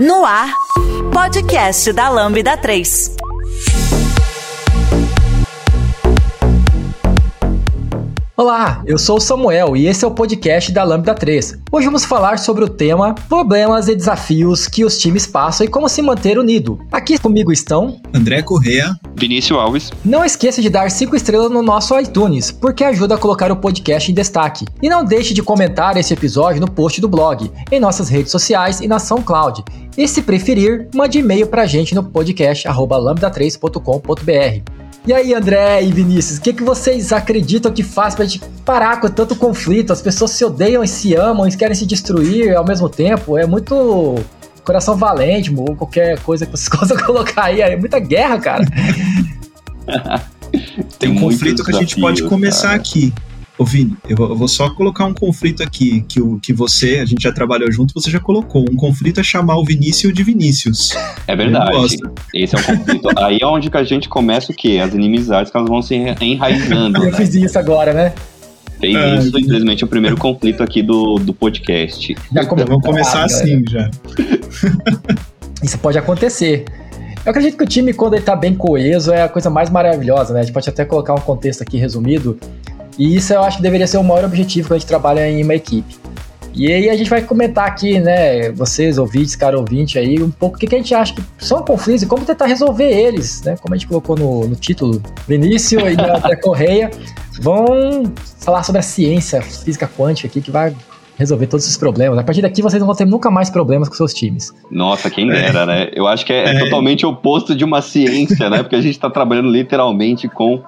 No ar, podcast da Lambda 3. Olá, eu sou o Samuel e esse é o podcast da Lambda 3. Hoje vamos falar sobre o tema problemas e desafios que os times passam e como se manter unido. Aqui comigo estão André Correa, Vinícius Alves. Não esqueça de dar 5 estrelas no nosso iTunes, porque ajuda a colocar o podcast em destaque. E não deixe de comentar esse episódio no post do blog, em nossas redes sociais e na SoundCloud. E se preferir, mande e-mail pra gente no podcast lambda3.com.br. E aí, André e Vinícius, o que, que vocês acreditam que faz pra gente parar com tanto conflito? As pessoas se odeiam e se amam e querem se destruir ao mesmo tempo. É muito coração valente, ou qualquer coisa que vocês possam colocar aí. É muita guerra, cara. Tem um conflito que a gente pode começar cara. aqui. Ô Vini, eu vou só colocar um conflito aqui, que, o, que você, a gente já trabalhou junto, você já colocou. Um conflito é chamar o Vinícius de Vinícius. É verdade. Esse é um conflito. Aí é onde que a gente começa o quê? As inimizades que elas vão se enraizando. Eu né? fiz isso agora, né? Fez ah, isso, infelizmente, o primeiro conflito aqui do, do podcast. Já come... Vamos começar assim já. Isso pode acontecer. Eu acredito que o time, quando ele tá bem coeso, é a coisa mais maravilhosa, né? A gente pode até colocar um contexto aqui resumido. E isso eu acho que deveria ser o maior objetivo quando a gente trabalha em uma equipe. E aí a gente vai comentar aqui, né, vocês ouvintes, cara ouvinte aí, um pouco o que, que a gente acha que são conflitos e como tentar resolver eles, né? Como a gente colocou no, no título, Vinícius e André Correia vão falar sobre a ciência física quântica aqui que vai resolver todos esses problemas. A partir daqui vocês não vão ter nunca mais problemas com seus times. Nossa, quem dera, é. né? Eu acho que é, é, totalmente oposto de uma ciência, né? Porque a gente está trabalhando literalmente com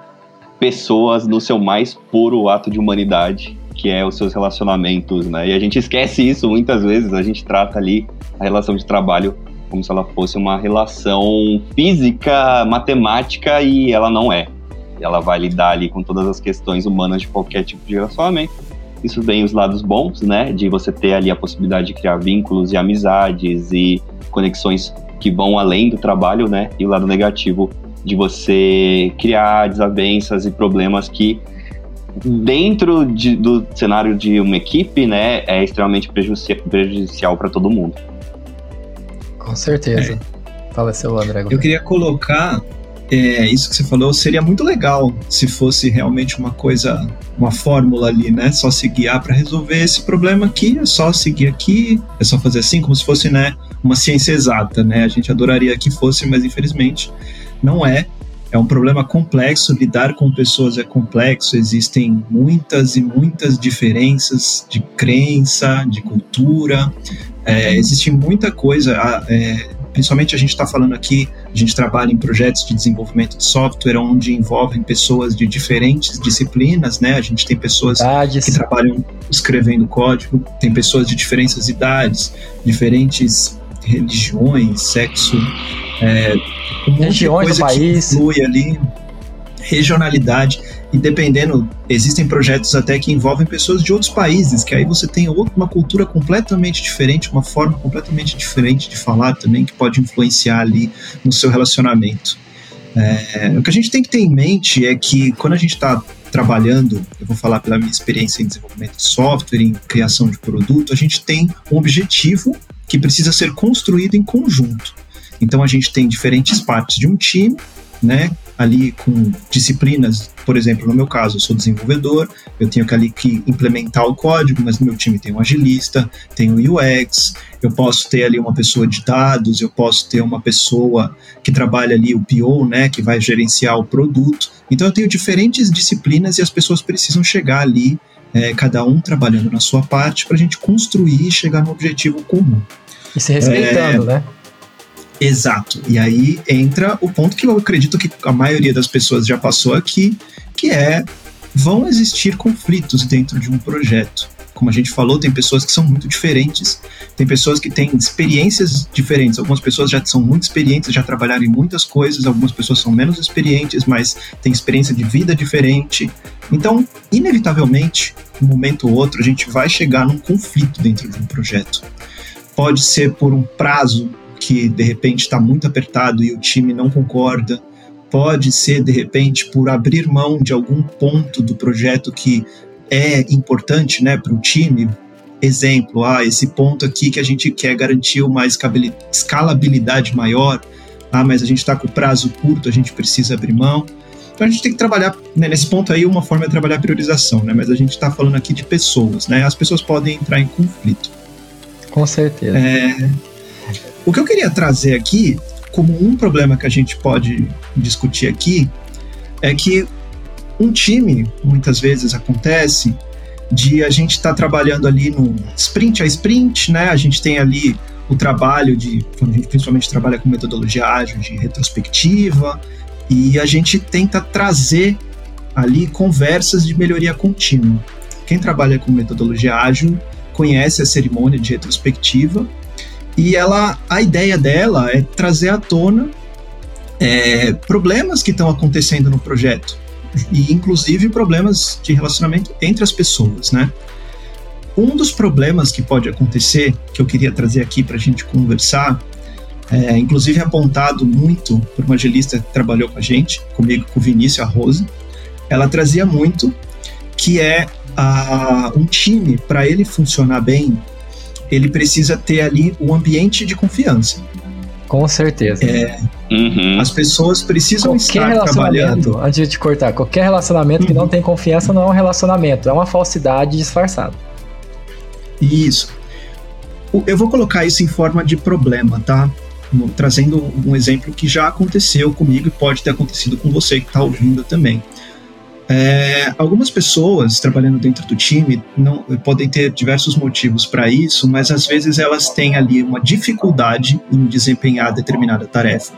pessoas no seu mais puro ato de humanidade, que é os seus relacionamentos, né? E a gente esquece isso muitas vezes, a gente trata ali a relação de trabalho como se ela fosse uma relação física, matemática e ela não é. Ela vai lidar ali com todas as questões humanas de qualquer tipo de relacionamento. Isso vem os lados bons, né? De você ter ali a possibilidade de criar vínculos e amizades e conexões que vão além do trabalho, né? E o lado negativo de você criar desavenças e problemas que dentro de, do cenário de uma equipe, né, é extremamente prejudicial para todo mundo. Com certeza. É. Fala seu André. Eu queria colocar é, isso que você falou seria muito legal se fosse realmente uma coisa, uma fórmula ali, né? Só se guiar para resolver esse problema aqui, é só seguir aqui, é só fazer assim, como se fosse, né, uma ciência exata, né? A gente adoraria que fosse, mas infelizmente não é. É um problema complexo, lidar com pessoas é complexo, existem muitas e muitas diferenças de crença, de cultura, é, existe muita coisa, é, principalmente a gente está falando aqui, a gente trabalha em projetos de desenvolvimento de software onde envolvem pessoas de diferentes disciplinas, né? A gente tem pessoas idades. que trabalham escrevendo código, tem pessoas de diferentes idades, diferentes religiões, sexo, é, um regiões do país. Que ali, regionalidade, e dependendo, existem projetos até que envolvem pessoas de outros países, que aí você tem uma cultura completamente diferente, uma forma completamente diferente de falar também, que pode influenciar ali no seu relacionamento. É, o que a gente tem que ter em mente é que quando a gente está trabalhando, eu vou falar pela minha experiência em desenvolvimento de software, em criação de produto, a gente tem um objetivo que precisa ser construído em conjunto. Então a gente tem diferentes partes de um time, né? Ali com disciplinas, por exemplo, no meu caso, eu sou desenvolvedor, eu tenho que ali que implementar o código, mas no meu time tem um agilista, tem o UX, eu posso ter ali uma pessoa de dados, eu posso ter uma pessoa que trabalha ali o PO, né, que vai gerenciar o produto. Então eu tenho diferentes disciplinas e as pessoas precisam chegar ali, é, cada um trabalhando na sua parte, para a gente construir e chegar no objetivo comum. E se respeitando, é, né? Exato. E aí entra o ponto que eu acredito que a maioria das pessoas já passou aqui, que é vão existir conflitos dentro de um projeto. Como a gente falou, tem pessoas que são muito diferentes, tem pessoas que têm experiências diferentes. Algumas pessoas já são muito experientes, já trabalharam em muitas coisas, algumas pessoas são menos experientes, mas têm experiência de vida diferente. Então, inevitavelmente, um momento ou outro, a gente vai chegar num conflito dentro de um projeto. Pode ser por um prazo que de repente está muito apertado e o time não concorda. Pode ser, de repente, por abrir mão de algum ponto do projeto que é importante né, para o time. exemplo, ah, esse ponto aqui que a gente quer garantir uma escalabilidade maior, ah, mas a gente está com prazo curto, a gente precisa abrir mão. Então a gente tem que trabalhar, né, nesse ponto aí, uma forma é trabalhar a priorização, né? Mas a gente está falando aqui de pessoas, né? As pessoas podem entrar em conflito. Com certeza. É, o que eu queria trazer aqui, como um problema que a gente pode discutir aqui, é que um time, muitas vezes acontece, de a gente estar tá trabalhando ali no sprint a sprint, né? A gente tem ali o trabalho de, quando a gente principalmente trabalha com metodologia ágil, de retrospectiva, e a gente tenta trazer ali conversas de melhoria contínua. Quem trabalha com metodologia ágil conhece a cerimônia de retrospectiva e ela, a ideia dela é trazer à tona é, problemas que estão acontecendo no projeto e inclusive problemas de relacionamento entre as pessoas, né? Um dos problemas que pode acontecer, que eu queria trazer aqui para a gente conversar, é, inclusive apontado muito por uma agilista que trabalhou com a gente, comigo, com o Vinícius a Rose, ela trazia muito que é a, um time, para ele funcionar bem, ele precisa ter ali um ambiente de confiança. Com certeza. É, uhum. As pessoas precisam qualquer estar trabalhando. Antes de te cortar, qualquer relacionamento uhum. que não uhum. tem confiança não é um relacionamento, é uma falsidade disfarçada. Isso. Eu vou colocar isso em forma de problema, tá? Trazendo um exemplo que já aconteceu comigo e pode ter acontecido com você que está ouvindo também. É, algumas pessoas trabalhando dentro do time não podem ter diversos motivos para isso, mas às vezes elas têm ali uma dificuldade em desempenhar determinada tarefa.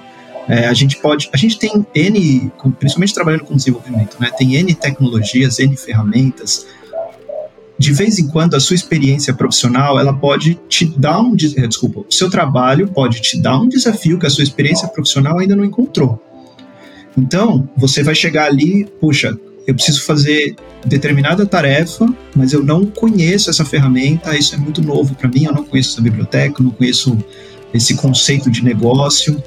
É, a gente pode, a gente tem n, principalmente trabalhando com desenvolvimento, né? Tem n tecnologias, n ferramentas. De vez em quando a sua experiência profissional ela pode te dar um, eh, desculpa, o seu trabalho pode te dar um desafio que a sua experiência profissional ainda não encontrou. Então, você vai chegar ali, puxa, eu preciso fazer determinada tarefa, mas eu não conheço essa ferramenta, isso é muito novo para mim, eu não conheço essa biblioteca, eu não conheço esse conceito de negócio.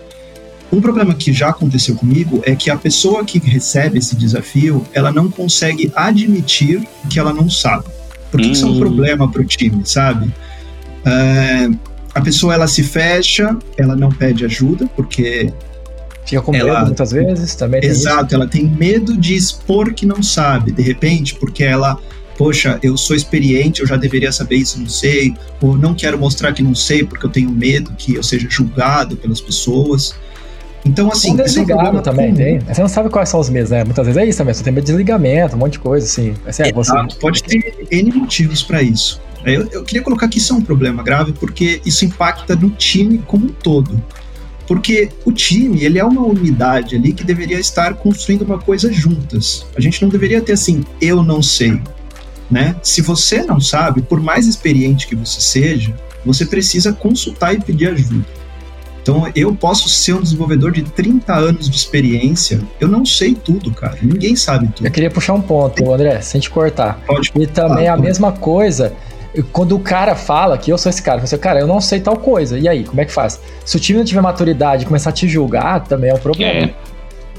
Um problema que já aconteceu comigo é que a pessoa que recebe esse desafio, ela não consegue admitir que ela não sabe. Porque hum. isso é um hum. problema para o time, sabe? É, a pessoa ela se fecha, ela não pede ajuda, porque Fica com ela, medo muitas vezes também. Exato, ela tem medo de expor que não sabe, de repente, porque ela, poxa, eu sou experiente, eu já deveria saber isso, não sei, ou não quero mostrar que não sei porque eu tenho medo que eu seja julgado pelas pessoas. Então, assim. Um desligado é um também, tem. Você não sabe quais são os meses, né? Muitas vezes é isso também. Você tem medo de desligamento, um monte de coisa, assim. Assim, é, você... Pode ter N motivos para isso. Eu, eu, queria colocar que isso é um problema grave porque isso impacta no time como um todo. Porque o time, ele é uma unidade ali que deveria estar construindo uma coisa juntas. A gente não deveria ter assim, eu não sei, né? Se você não sabe, por mais experiente que você seja, você precisa consultar e pedir ajuda. Então, eu posso ser um desenvolvedor de 30 anos de experiência, eu não sei tudo, cara. Ninguém sabe tudo. Eu queria puxar um ponto, André, sem te cortar. Pode. E também a mesma coisa quando o cara fala que eu sou esse cara, você, cara, eu não sei tal coisa. E aí, como é que faz? Se o time não tiver maturidade e começar a te julgar, também é um problema.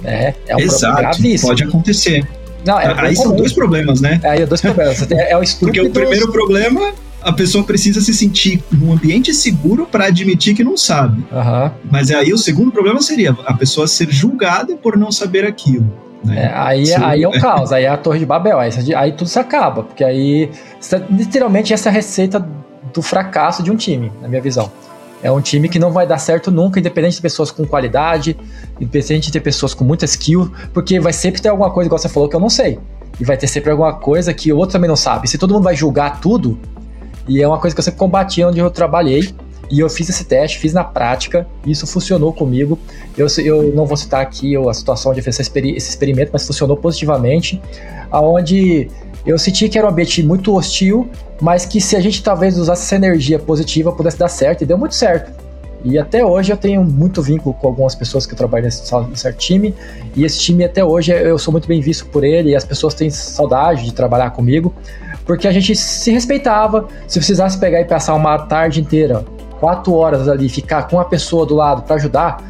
É, é, é um Exato, problema gravíssimo. Pode acontecer. Não, é aí são dois problemas, né? Aí é dois problemas. É, é o Porque o primeiro problema a pessoa precisa se sentir num ambiente seguro para admitir que não sabe. Uhum. Mas aí o segundo problema seria a pessoa ser julgada por não saber aquilo. Né? É, aí, Sim. aí é o caos, aí é a Torre de Babel, aí, aí tudo se acaba, porque aí literalmente essa é a receita do fracasso de um time, na minha visão. É um time que não vai dar certo nunca, independente de pessoas com qualidade, independente de ter pessoas com muita skill, porque vai sempre ter alguma coisa, igual você falou, que eu não sei. E vai ter sempre alguma coisa que o outro também não sabe. Se todo mundo vai julgar tudo, e é uma coisa que eu sempre combati onde eu trabalhei, e eu fiz esse teste, fiz na prática, e isso funcionou comigo. Eu, eu não vou citar aqui a situação de fazer esse experimento, mas funcionou positivamente, aonde eu senti que era um ambiente muito hostil, mas que se a gente talvez usasse essa energia positiva pudesse dar certo, e deu muito certo. E até hoje eu tenho muito vínculo com algumas pessoas que eu trabalho nesse, nesse time, e esse time até hoje eu sou muito bem visto por ele, e as pessoas têm saudade de trabalhar comigo, porque a gente se respeitava. Se precisasse pegar e passar uma tarde inteira quatro horas ali, ficar com a pessoa do lado para ajudar,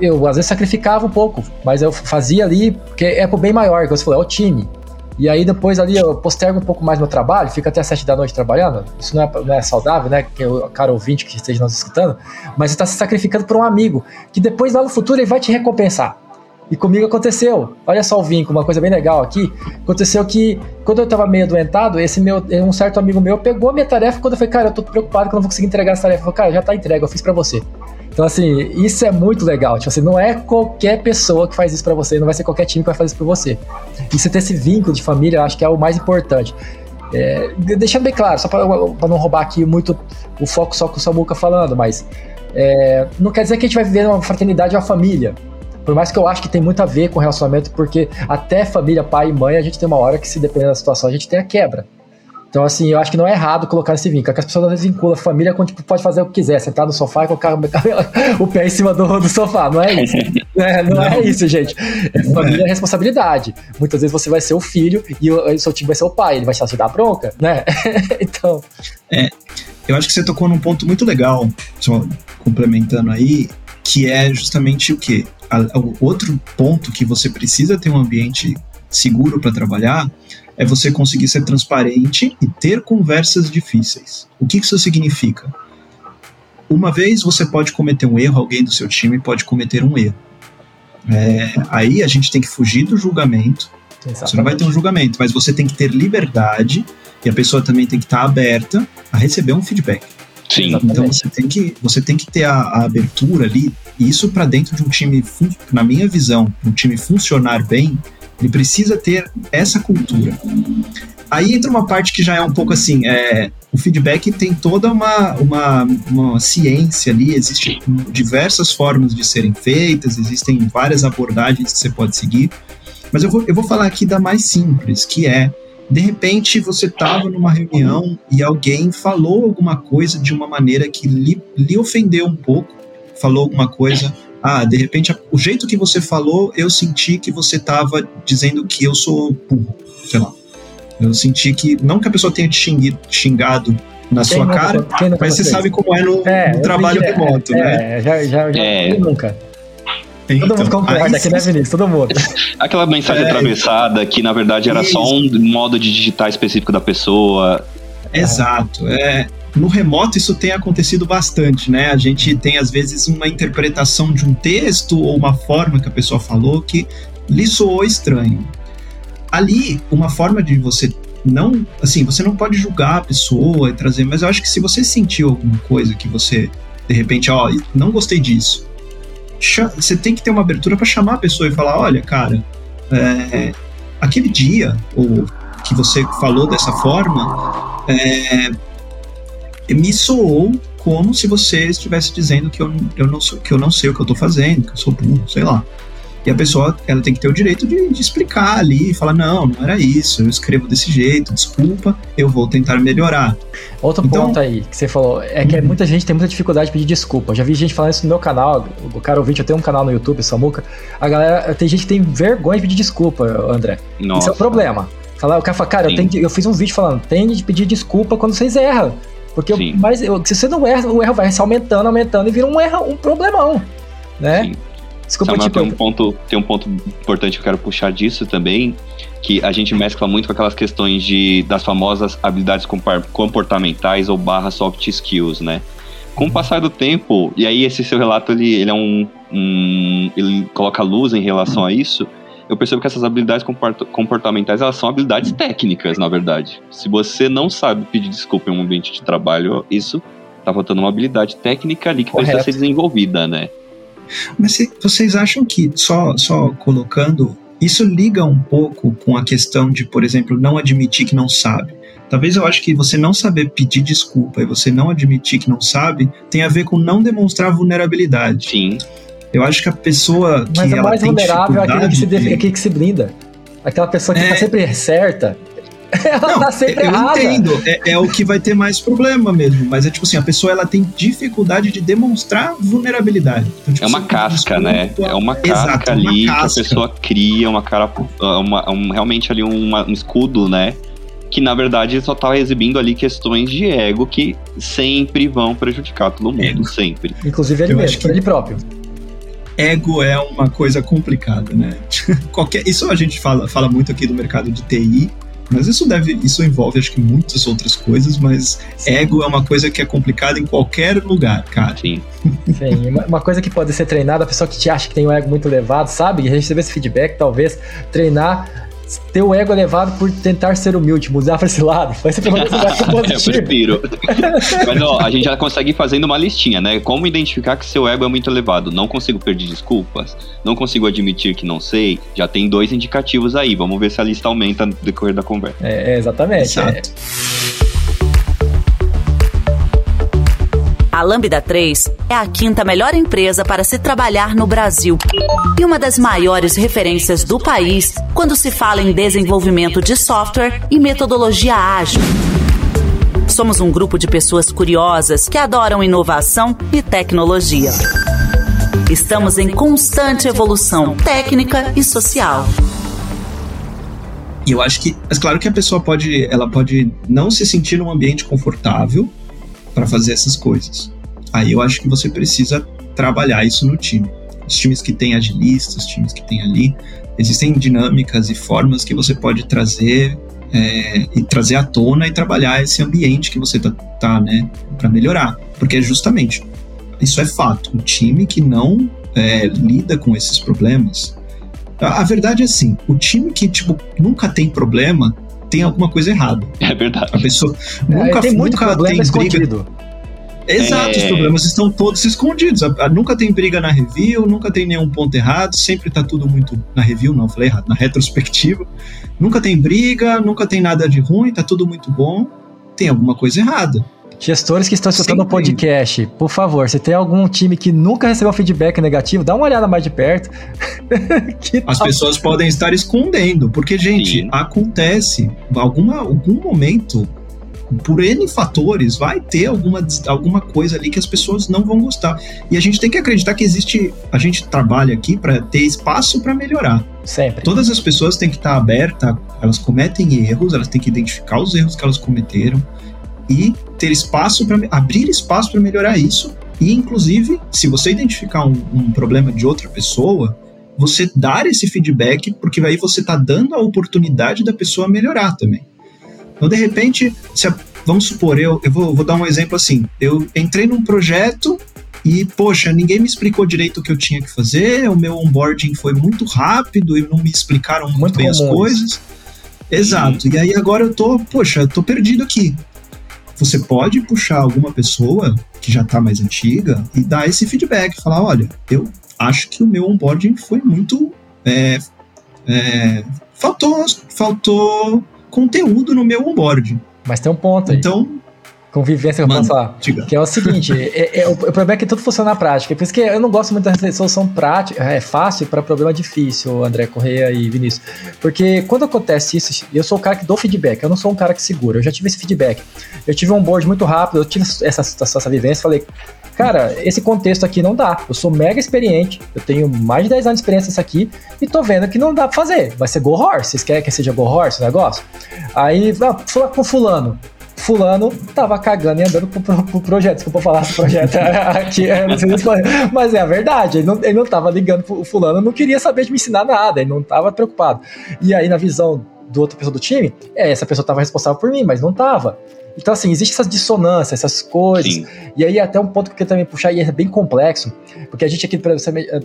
eu às vezes sacrificava um pouco, mas eu fazia ali, porque é pro bem maior, que você falou, é o time. E aí depois ali eu postergo um pouco mais meu trabalho, fico até sete da noite trabalhando. Isso não é, não é saudável, né? Que o cara ouvinte que esteja nos escutando. Mas você está se sacrificando por um amigo, que depois lá no futuro ele vai te recompensar. E comigo aconteceu. Olha só o vínculo, uma coisa bem legal aqui. Aconteceu que, quando eu tava meio adoentado, esse meu, um certo amigo meu pegou a minha tarefa quando eu falei, cara, eu tô preocupado que eu não vou conseguir entregar essa tarefa. Eu falei, cara, já tá entregue, eu fiz para você. Então, assim, isso é muito legal. Tipo assim, não é qualquer pessoa que faz isso para você, não vai ser qualquer time que vai fazer isso por você. E você ter esse vínculo de família, eu acho que é o mais importante. É, deixando bem claro, só para não roubar aqui muito o foco só com o Samuca falando, mas é, não quer dizer que a gente vai viver uma fraternidade uma família. Por mais que eu acho que tem muito a ver com relacionamento, porque até família, pai e mãe, a gente tem uma hora que, se depender da situação, a gente tem a quebra. Então, assim, eu acho que não é errado colocar esse vínculo. É que as pessoas às vezes vinculam a família quando tipo, pode fazer o que quiser, sentar no sofá e colocar o pé em cima do, do sofá. Não é isso. É, não, não, é isso, gente. É, família é responsabilidade. Muitas vezes você vai ser o filho e o, seu time vai ser o pai. Ele vai te dar bronca, né? então. É, eu acho que você tocou num ponto muito legal, só complementando aí, que é justamente o quê? O outro ponto que você precisa ter um ambiente seguro para trabalhar é você conseguir ser transparente e ter conversas difíceis. O que isso significa? Uma vez você pode cometer um erro, alguém do seu time pode cometer um erro. É, aí a gente tem que fugir do julgamento. Exatamente. Você não vai ter um julgamento, mas você tem que ter liberdade e a pessoa também tem que estar aberta a receber um feedback. Sim. Então você tem que, você tem que ter a, a abertura ali, e isso para dentro de um time, na minha visão, um time funcionar bem, ele precisa ter essa cultura. Aí entra uma parte que já é um pouco assim, é, o feedback tem toda uma, uma, uma ciência ali, existem diversas formas de serem feitas, existem várias abordagens que você pode seguir, mas eu vou, eu vou falar aqui da mais simples, que é de repente você estava numa reunião e alguém falou alguma coisa de uma maneira que lhe, lhe ofendeu um pouco, falou alguma coisa. Ah, de repente, o jeito que você falou, eu senti que você estava dizendo que eu sou burro, sei lá. Eu senti que, não que a pessoa tenha te xinguido, xingado na quem sua cara, mas você sabe como é no, é, no trabalho remoto, é, né? É, já, já, já é. nunca. Então, todo mundo concorda aqui, né, Vinícius? Todo mundo. Aquela mensagem é, atravessada que, na verdade, era isso. só um modo de digitar específico da pessoa. Exato. É, no remoto isso tem acontecido bastante, né? A gente tem, às vezes, uma interpretação de um texto ou uma forma que a pessoa falou que lhe soou estranho. Ali, uma forma de você não, assim, você não pode julgar a pessoa e trazer, mas eu acho que se você sentiu alguma coisa que você, de repente, ó, não gostei disso, você tem que ter uma abertura para chamar a pessoa e falar: olha, cara, é, aquele dia ou que você falou dessa forma é, me soou como se você estivesse dizendo que eu, eu, não, sou, que eu não sei o que eu estou fazendo, que eu sou burro, sei lá. E a pessoa ela tem que ter o direito de, de explicar ali, falar: não, não era isso, eu escrevo desse jeito, desculpa, eu vou tentar melhorar. Outro então, ponto aí que você falou é que uhum. muita gente tem muita dificuldade de pedir desculpa. Já vi gente falando isso no meu canal, o cara ouvinte, eu tenho um canal no YouTube, Samuca. A galera, tem gente que tem vergonha de pedir desculpa, André. Nossa. Isso é o problema. Falar, o cara fala, cara, eu, tenho, eu, fiz um vídeo falando, tem de pedir desculpa quando vocês erram. Porque mas, se você não erra, o erro vai se aumentando, aumentando e vira um erro, um problemão. Né? Sim. Desculpa, Samuel, tem um ponto tem um ponto importante que eu quero puxar disso também, que a gente mescla muito com aquelas questões de das famosas habilidades comportamentais ou barra soft skills, né? Com o passar do tempo, e aí esse seu relato ele, ele é um, um ele coloca luz em relação a isso. Eu percebo que essas habilidades comportamentais elas são habilidades técnicas, na verdade. Se você não sabe pedir desculpa em um ambiente de trabalho, isso tá faltando uma habilidade técnica ali que Correto. precisa ser desenvolvida, né? Mas se, vocês acham que, só, só colocando, isso liga um pouco com a questão de, por exemplo, não admitir que não sabe? Talvez eu acho que você não saber pedir desculpa e você não admitir que não sabe tem a ver com não demonstrar vulnerabilidade. Sim. Eu acho que a pessoa que Mas a mais vulnerável é aquele que, se de... aquele que se blinda. Aquela pessoa que tá é... tá sempre certa ela não, tá sempre eu errada. entendo, é, é, o que vai ter mais problema mesmo, mas é tipo assim, a pessoa ela tem dificuldade de demonstrar vulnerabilidade. Então, tipo, é uma casca, né? É uma casca Exato, ali uma casca. que a pessoa cria, uma cara, uma, um, realmente ali uma, um escudo, né? Que na verdade só tá exibindo ali questões de ego que sempre vão prejudicar todo mundo, ego. sempre. Inclusive ele eu mesmo, que... ele próprio ego é uma coisa complicada, né? qualquer. Isso a gente fala, fala muito aqui do mercado de TI, mas isso deve, isso envolve acho que muitas outras coisas, mas Sim. ego é uma coisa que é complicada em qualquer lugar, cara. Sim. Sim, uma, coisa que pode ser treinada, a pessoa que te acha que tem um ego muito elevado, sabe? Receber esse feedback, talvez treinar ter o ego elevado por tentar ser humilde, mudar para esse lado. Vai ser pelo menos um positivo. Eu prefiro. Mas ó, a gente já consegue ir fazendo uma listinha, né? Como identificar que seu ego é muito elevado? Não consigo pedir desculpas, não consigo admitir que não sei. Já tem dois indicativos aí. Vamos ver se a lista aumenta no decorrer da conversa. É, é exatamente. É. A Lambda 3 é a quinta melhor empresa para se trabalhar no Brasil e uma das maiores referências do país quando se fala em desenvolvimento de software e metodologia ágil. Somos um grupo de pessoas curiosas que adoram inovação e tecnologia. Estamos em constante evolução técnica e social. E eu acho que, mas claro que a pessoa pode, ela pode não se sentir num ambiente confortável para fazer essas coisas. Aí eu acho que você precisa trabalhar isso no time. Os times que têm agilistas, os times que têm ali, existem dinâmicas e formas que você pode trazer é, e trazer à tona e trabalhar esse ambiente que você tá, tá né, para melhorar. Porque justamente isso é fato. O time que não é, lida com esses problemas, a, a, verdade é assim: o time que tipo nunca tem problema tem alguma coisa errada. É verdade. A pessoa nunca, é, tem muito nunca problema tem escondido. Briga. Exato, é... os problemas estão todos escondidos. Nunca tem briga na review, nunca tem nenhum ponto errado, sempre tá tudo muito. Na review, não, falei errado, na retrospectiva. Nunca tem briga, nunca tem nada de ruim, tá tudo muito bom. Tem alguma coisa errada. Gestores que estão escutando o podcast, por favor, se tem algum time que nunca recebeu feedback negativo, dá uma olhada mais de perto. As pessoas podem estar escondendo, porque, gente, Sim. acontece, alguma, algum momento, por N fatores, vai ter alguma, alguma coisa ali que as pessoas não vão gostar. E a gente tem que acreditar que existe. A gente trabalha aqui para ter espaço para melhorar. Sempre. Todas as pessoas têm que estar abertas, elas cometem erros, elas têm que identificar os erros que elas cometeram e ter espaço para abrir espaço para melhorar isso. E, inclusive, se você identificar um, um, problema de outra pessoa, você dar esse feedback, porque aí você está dando a oportunidade da pessoa melhorar também. Então, de repente, a, vamos supor, eu, eu vou, vou dar um exemplo assim: eu entrei num projeto e, poxa, ninguém me explicou direito o que eu tinha que fazer, o meu onboarding foi muito rápido e não me explicaram muito, muito bem as coisas. Exato. E aí agora eu tô, poxa, eu tô perdido aqui você pode puxar alguma pessoa que já está mais antiga e dar esse feedback, falar, olha, eu acho que o meu onboarding foi muito é, é, faltou faltou conteúdo no meu onboarding. Mas tem um ponto aí. Então, convivência que eu posso falar. Que é o seguinte: é, é, o, problema é que tudo funciona na prática. Por isso que eu não gosto muito da solução prática, é fácil para problema difícil, André Correia e Vinícius. Porque quando acontece isso, eu sou o cara que dou feedback, eu não sou um cara que segura. Eu já tive esse feedback. Eu tive um board muito rápido, eu tive essa, essa, essa vivência, falei. Cara, esse contexto aqui não dá. Eu sou mega experiente, eu tenho mais de 10 anos de experiência nisso aqui e tô vendo que não dá pra fazer. Vai ser Go Horse. Vocês querem que seja Go Horse o negócio? Aí, ah, fala com fulano fulano tava cagando e andando pro, pro, pro projeto. Desculpa falar do projeto aqui, se mas é a verdade. Ele não, ele não tava ligando pro fulano, não queria saber de me ensinar nada, ele não tava preocupado. E aí, na visão do outra pessoa do time, é, essa pessoa tava responsável por mim, mas não tava. Então, assim, existe essas dissonâncias, essas coisas. Sim. E aí, até um ponto que eu queria também puxar, e é bem complexo, porque a gente aqui,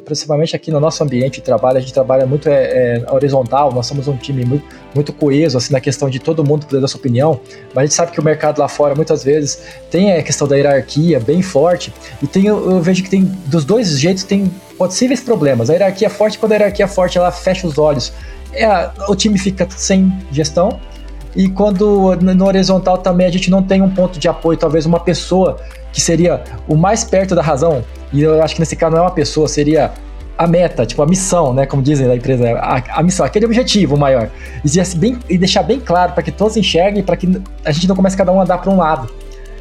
principalmente aqui no nosso ambiente de trabalho, a gente trabalha muito é, é, horizontal, nós somos um time muito, muito coeso, assim, na questão de todo mundo poder dar sua opinião, mas a gente sabe que o mercado lá fora, muitas vezes, tem a questão da hierarquia bem forte, e tem, eu, eu vejo que tem, dos dois jeitos, tem possíveis problemas. A hierarquia é forte, quando a hierarquia é forte, ela fecha os olhos. É, o time fica sem gestão, e quando no horizontal também a gente não tem um ponto de apoio, talvez uma pessoa que seria o mais perto da razão, e eu acho que nesse caso não é uma pessoa, seria a meta, tipo a missão, né? Como dizem da empresa, a, a missão, aquele objetivo maior. E, bem, e deixar bem claro para que todos enxerguem, para que a gente não comece cada um a andar para um lado.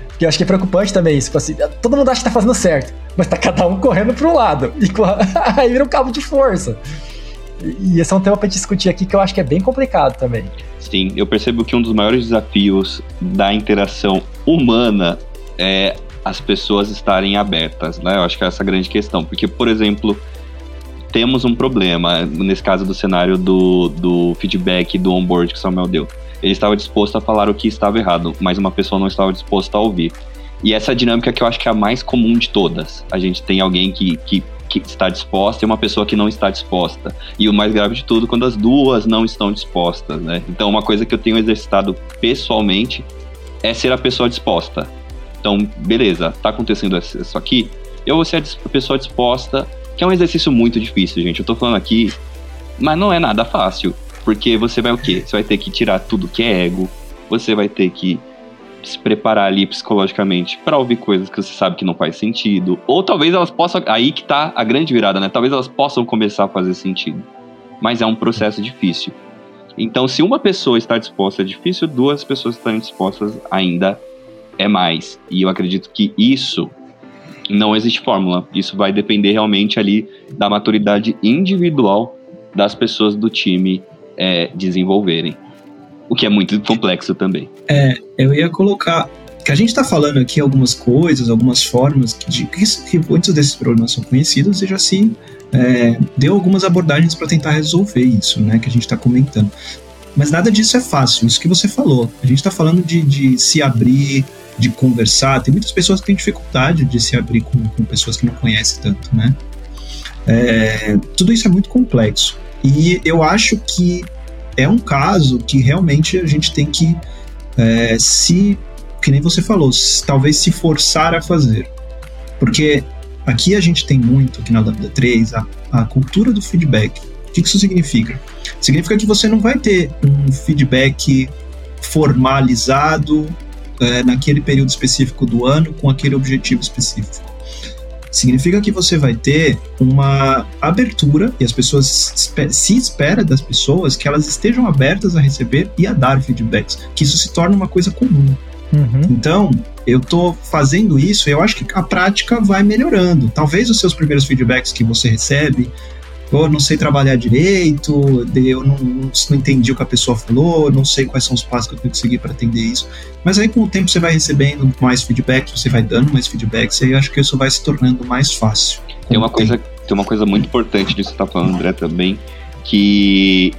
Porque eu acho que é preocupante também isso. Tipo assim, todo mundo acha que tá fazendo certo, mas tá cada um correndo para um lado. E aí vira um cabo de força. E esse é um tema para discutir aqui que eu acho que é bem complicado também. Sim, eu percebo que um dos maiores desafios da interação humana é as pessoas estarem abertas, né? Eu acho que é essa grande questão. Porque, por exemplo, temos um problema, nesse caso do cenário do, do feedback do onboard que o Samuel deu. Ele estava disposto a falar o que estava errado, mas uma pessoa não estava disposta a ouvir. E essa dinâmica que eu acho que é a mais comum de todas. A gente tem alguém que, que, que está disposta e uma pessoa que não está disposta. E o mais grave de tudo, quando as duas não estão dispostas, né? Então, uma coisa que eu tenho exercitado pessoalmente é ser a pessoa disposta. Então, beleza, tá acontecendo isso aqui, eu vou ser a pessoa disposta, que é um exercício muito difícil, gente. Eu tô falando aqui, mas não é nada fácil. Porque você vai o quê? Você vai ter que tirar tudo que é ego, você vai ter que se preparar ali psicologicamente para ouvir coisas que você sabe que não faz sentido. Ou talvez elas possam. Aí que tá a grande virada, né? Talvez elas possam começar a fazer sentido. Mas é um processo difícil. Então, se uma pessoa está disposta é difícil, duas pessoas estarem dispostas ainda é mais. E eu acredito que isso não existe fórmula. Isso vai depender realmente ali da maturidade individual das pessoas do time é, desenvolverem o que é muito complexo também. É, eu ia colocar que a gente está falando aqui algumas coisas, algumas formas que, que, que muitos desses problemas são conhecidos e já se é, deu algumas abordagens para tentar resolver isso, né, que a gente está comentando. Mas nada disso é fácil, isso que você falou. A gente está falando de, de, se abrir, de conversar. Tem muitas pessoas que têm dificuldade de se abrir com, com pessoas que não conhecem tanto, né? É, tudo isso é muito complexo. E eu acho que é um caso que realmente a gente tem que é, se, que nem você falou, talvez se forçar a fazer. Porque aqui a gente tem muito, aqui na Lambda 3, a, a cultura do feedback. O que isso significa? Significa que você não vai ter um feedback formalizado é, naquele período específico do ano com aquele objetivo específico significa que você vai ter uma abertura e as pessoas se espera das pessoas que elas estejam abertas a receber e a dar feedbacks, que isso se torna uma coisa comum. Uhum. Então, eu tô fazendo isso, eu acho que a prática vai melhorando. Talvez os seus primeiros feedbacks que você recebe ou não sei trabalhar direito, eu não, não, não, entendi o que a pessoa falou, não sei quais são os passos que eu tenho que seguir para atender isso. Mas aí com o tempo você vai recebendo mais feedback, você vai dando mais feedbacks, e aí eu acho que isso vai se tornando mais fácil. Tem uma, coisa, tem uma coisa muito importante disso que você está falando, André, também, que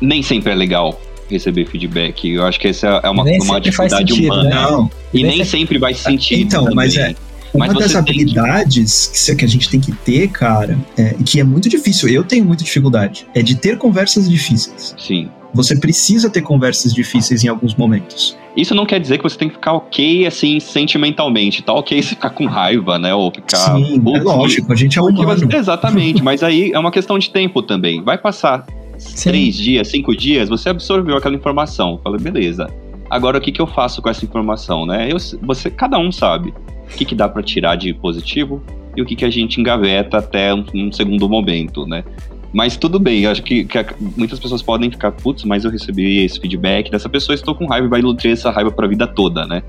nem sempre é legal receber feedback. Eu acho que essa é uma, uma dificuldade sentido, humana. Né? Não. E nem, nem sempre faz sentido. Então, também. mas é uma Mas das habilidades que... que a gente tem que ter, cara, é, que é muito difícil, eu tenho muita dificuldade, é de ter conversas difíceis. Sim. Você precisa ter conversas difíceis em alguns momentos. Isso não quer dizer que você tem que ficar ok, assim, sentimentalmente. Tá ok se ficar com raiva, né? Ou ficar. Sim, é lógico, a gente é humano. Você, exatamente, mas aí é uma questão de tempo também. Vai passar Sim. três dias, cinco dias, você absorveu aquela informação. Fala, beleza. Agora o que, que eu faço com essa informação, né? Eu, você, cada um sabe o que, que dá para tirar de positivo e o que, que a gente engaveta até um, um segundo momento, né? Mas tudo bem, eu acho que, que, muitas pessoas podem ficar, putz, mas eu recebi esse feedback dessa pessoa, estou com raiva e vai nutrir essa raiva para a vida toda, né?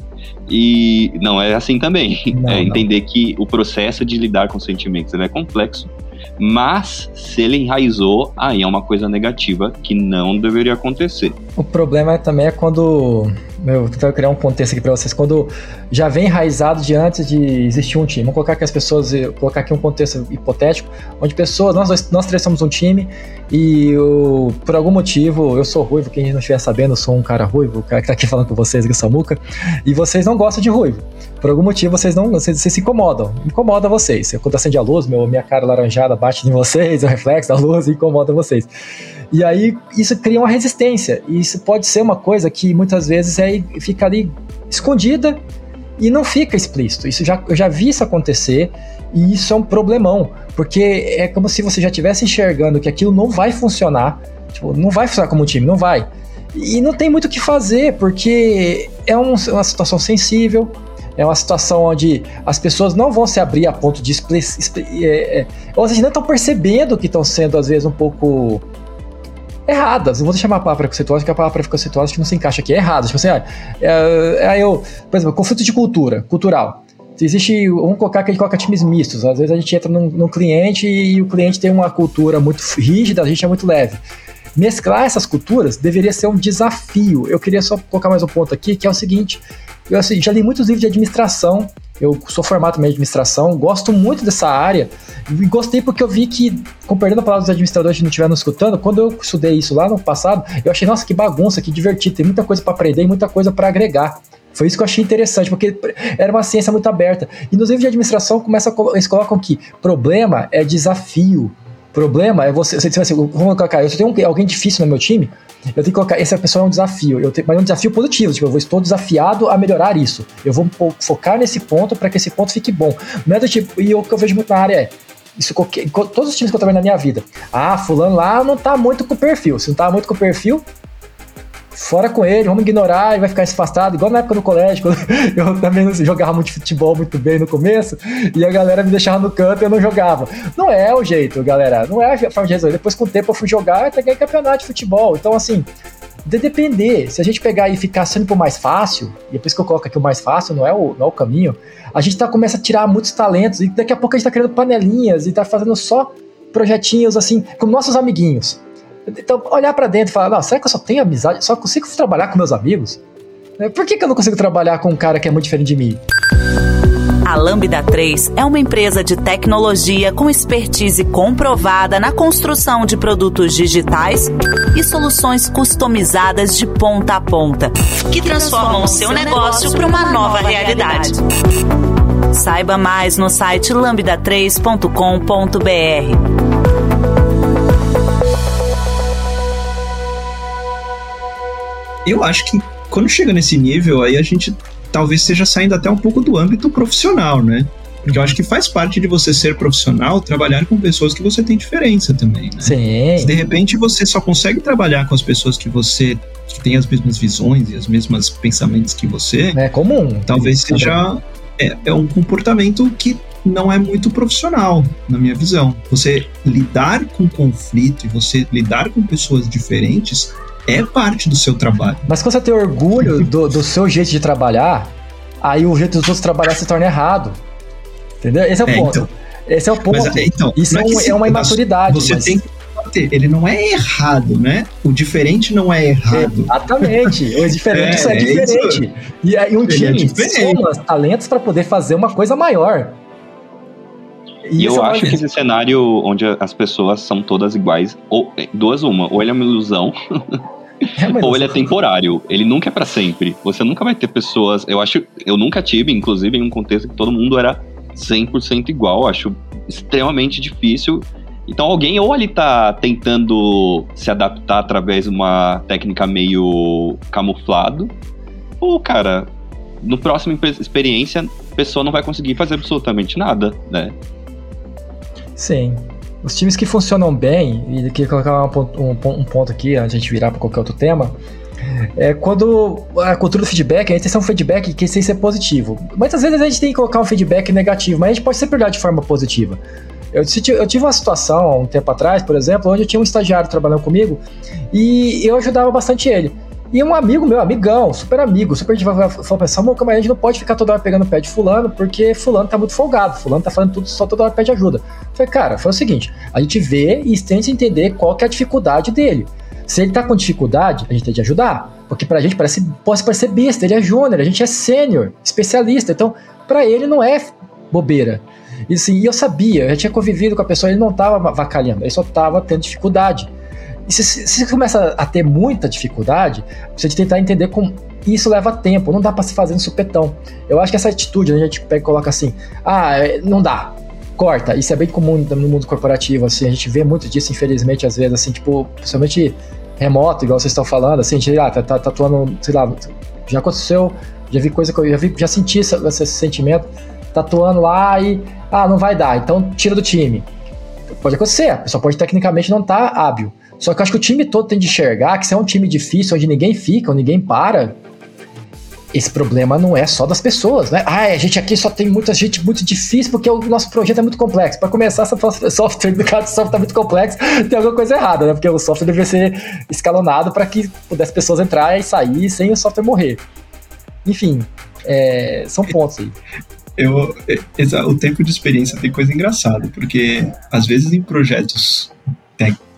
E não é assim também. Não, é não. entender que o processo de lidar com sentimentos é complexo, mas se ele enraizou, aí é uma coisa negativa que não deveria acontecer. O problema também é quando eu vou criar um contexto aqui para vocês. Quando já vem enraizado de antes de existir um time. Vamos colocar que as pessoas, colocar aqui um contexto hipotético, onde pessoas, nós, dois, nós três somos um time e eu, por algum motivo, eu sou ruivo, quem não estiver sabendo, eu sou um cara ruivo, o cara que tá aqui falando com vocês, que é Samuca, e vocês não gostam de ruivo. Por algum motivo vocês não, vocês, vocês se incomodam, incomoda vocês. Quando acende a luz, meu, minha cara laranjada bate em vocês, o reflexo da luz incomoda vocês. E aí isso cria uma resistência. E isso pode ser uma coisa que muitas vezes é, fica ali escondida e não fica explícito. Isso já, eu já vi isso acontecer e isso é um problemão, porque é como se você já estivesse enxergando que aquilo não vai funcionar, tipo, não vai funcionar como time, não vai. E não tem muito o que fazer, porque é um, uma situação sensível, é uma situação onde as pessoas não vão se abrir a ponto de é, é, ou seja, não estão percebendo que estão sendo às vezes um pouco erradas. Não vou chamar a palavra preconceituosa, porque a palavra preconceituosa que não se encaixa aqui é errada. Tipo assim, ah, é, é, eu, por exemplo, conflito de cultura, cultural. Existe, vamos colocar que a gente coloca times mistos. Às vezes a gente entra num, num cliente e o cliente tem uma cultura muito rígida, a gente é muito leve. Mesclar essas culturas deveria ser um desafio. Eu queria só colocar mais um ponto aqui, que é o seguinte: eu assim, já li muitos livros de administração Eu sou formado em administração, gosto muito dessa área. E gostei porque eu vi que, com perdendo a palavra dos administradores que não estiveram escutando, quando eu estudei isso lá no passado, eu achei, nossa, que bagunça, que divertido, tem muita coisa para aprender e muita coisa para agregar. Foi isso que eu achei interessante, porque era uma ciência muito aberta. E nos livros de administração começa eles colocam que problema é desafio. Problema é você. você, você vamos colocar, eu tenho um, alguém difícil no meu time, eu tenho que colocar, essa pessoa é um desafio, eu tenho, mas é um desafio positivo, tipo, eu vou, estou desafiado a melhorar isso. Eu vou focar nesse ponto para que esse ponto fique bom. Não é do tipo, e o que eu vejo muito na área é, isso todos os times que eu trabalho na minha vida. Ah, fulano lá não tá muito com o perfil. Se não tá muito com o perfil, fora com ele, vamos ignorar, ele vai ficar afastado, igual na época do colégio, quando eu também não jogava muito futebol muito bem no começo, e a galera me deixava no canto e eu não jogava. Não é o jeito, galera, não é a forma de resolver. Depois, com o tempo, eu fui jogar e ganhei campeonato de futebol. Então, assim, de depender, se a gente pegar e ficar sendo pro mais fácil, e é por isso que eu coloco aqui o mais fácil, não é o, não é o caminho, a gente tá, começa a tirar muitos talentos, e daqui a pouco a gente tá criando panelinhas e tá fazendo só projetinhos assim, com nossos amiguinhos. Então, olhar para dentro e falar, será que eu só tenho amizade? Só consigo trabalhar com meus amigos? Né, por que, que eu não consigo trabalhar com um cara que é muito diferente de mim? A Lambda 3 é uma empresa de tecnologia com expertise comprovada na construção de produtos digitais e soluções customizadas de ponta a ponta, que transformam o seu negócio para uma nova realidade. Saiba mais no site lambda3.com.br. Eu acho que quando chega nesse nível, aí a gente talvez esteja saindo até um pouco do âmbito profissional, né? Porque eu acho que faz parte de você ser profissional trabalhar com pessoas que você tem diferença também, né? Sim. Se de repente você só consegue trabalhar com as pessoas que você que tem as mesmas visões e os mesmos pensamentos que você. É comum. Talvez seja. É, é um comportamento que não é muito profissional, na minha visão. Você lidar com conflito e você lidar com pessoas diferentes é parte do seu trabalho. Mas quando você tem orgulho do, do seu jeito de trabalhar, aí o jeito dos outros trabalhar se torna errado. Entendeu? Esse é o é, ponto. Então, Esse é o ponto. Mas, então, Isso é, um, é, uma imaturidade. Você mas... tem que ele não é errado, né? O diferente não é errado. Exatamente. O diferente é, é diferente. E aí um é time é soma talentos para poder fazer uma coisa maior. E, e eu é acho que esse cenário onde as pessoas são todas iguais, ou duas uma, ou ele é uma ilusão, é ou ele é temporário. Ele nunca é para sempre. Você nunca vai ter pessoas. Eu acho. Eu nunca tive, inclusive, em um contexto que todo mundo era 100% igual. Acho extremamente difícil. Então alguém ou ele tá tentando se adaptar através de uma técnica meio camuflado, ou, cara, no próximo experiência, a pessoa não vai conseguir fazer absolutamente nada, né? Sim. Os times que funcionam bem, e queria colocar um ponto, um, um ponto aqui a gente virar para qualquer outro tema, é quando a cultura do feedback, a gente tem um feedback que tem que ser positivo. Muitas vezes a gente tem que colocar um feedback negativo, mas a gente pode sempre olhar de forma positiva. Eu, eu tive uma situação um tempo atrás, por exemplo, onde eu tinha um estagiário trabalhando comigo e eu ajudava bastante ele. E um amigo meu, amigão, super amigo, super falou pra Samuel, mas a gente não pode ficar toda hora pegando o pé de fulano, porque fulano tá muito folgado, fulano tá falando tudo, só toda hora pede ajuda. Eu falei, cara, foi o seguinte, a gente vê e tenta entender qual que é a dificuldade dele. Se ele tá com dificuldade, a gente tem que ajudar. Porque pra gente parece, pode parecer besta, ele é júnior, a gente é sênior, especialista. Então, para ele não é bobeira. E assim, eu sabia, eu já tinha convivido com a pessoa, ele não tava vacalhando, ele só tava tendo dificuldade. E se, se começa a ter muita dificuldade, tem que tentar entender como isso leva tempo, não dá para se fazer no supetão. Eu acho que essa atitude, né, a gente pega e coloca assim, ah, é, não dá, corta. Isso é bem comum no mundo corporativo, assim, a gente vê muito disso, infelizmente, às vezes, assim, tipo, principalmente remoto, igual vocês estão falando, assim, a gente, ah, tá, tá, tá atuando, sei lá, já aconteceu, já vi coisa que eu já vi, já senti esse, esse sentimento, tá atuando lá e, ah, não vai dar, então tira do time. Pode acontecer, pessoa pode tecnicamente não estar tá hábil. Só que eu acho que o time todo tem de enxergar que se é um time difícil, onde ninguém fica, onde ninguém para, esse problema não é só das pessoas, né? Ah, a gente aqui só tem muita gente muito difícil porque o nosso projeto é muito complexo. Para começar, esse software do caso software é muito complexo, tem alguma coisa errada, né? Porque o software deveria ser escalonado para que pudesse pessoas entrar e sair sem o software morrer. Enfim, é, são pontos aí. Eu, o tempo de experiência tem coisa engraçada, porque às vezes em projetos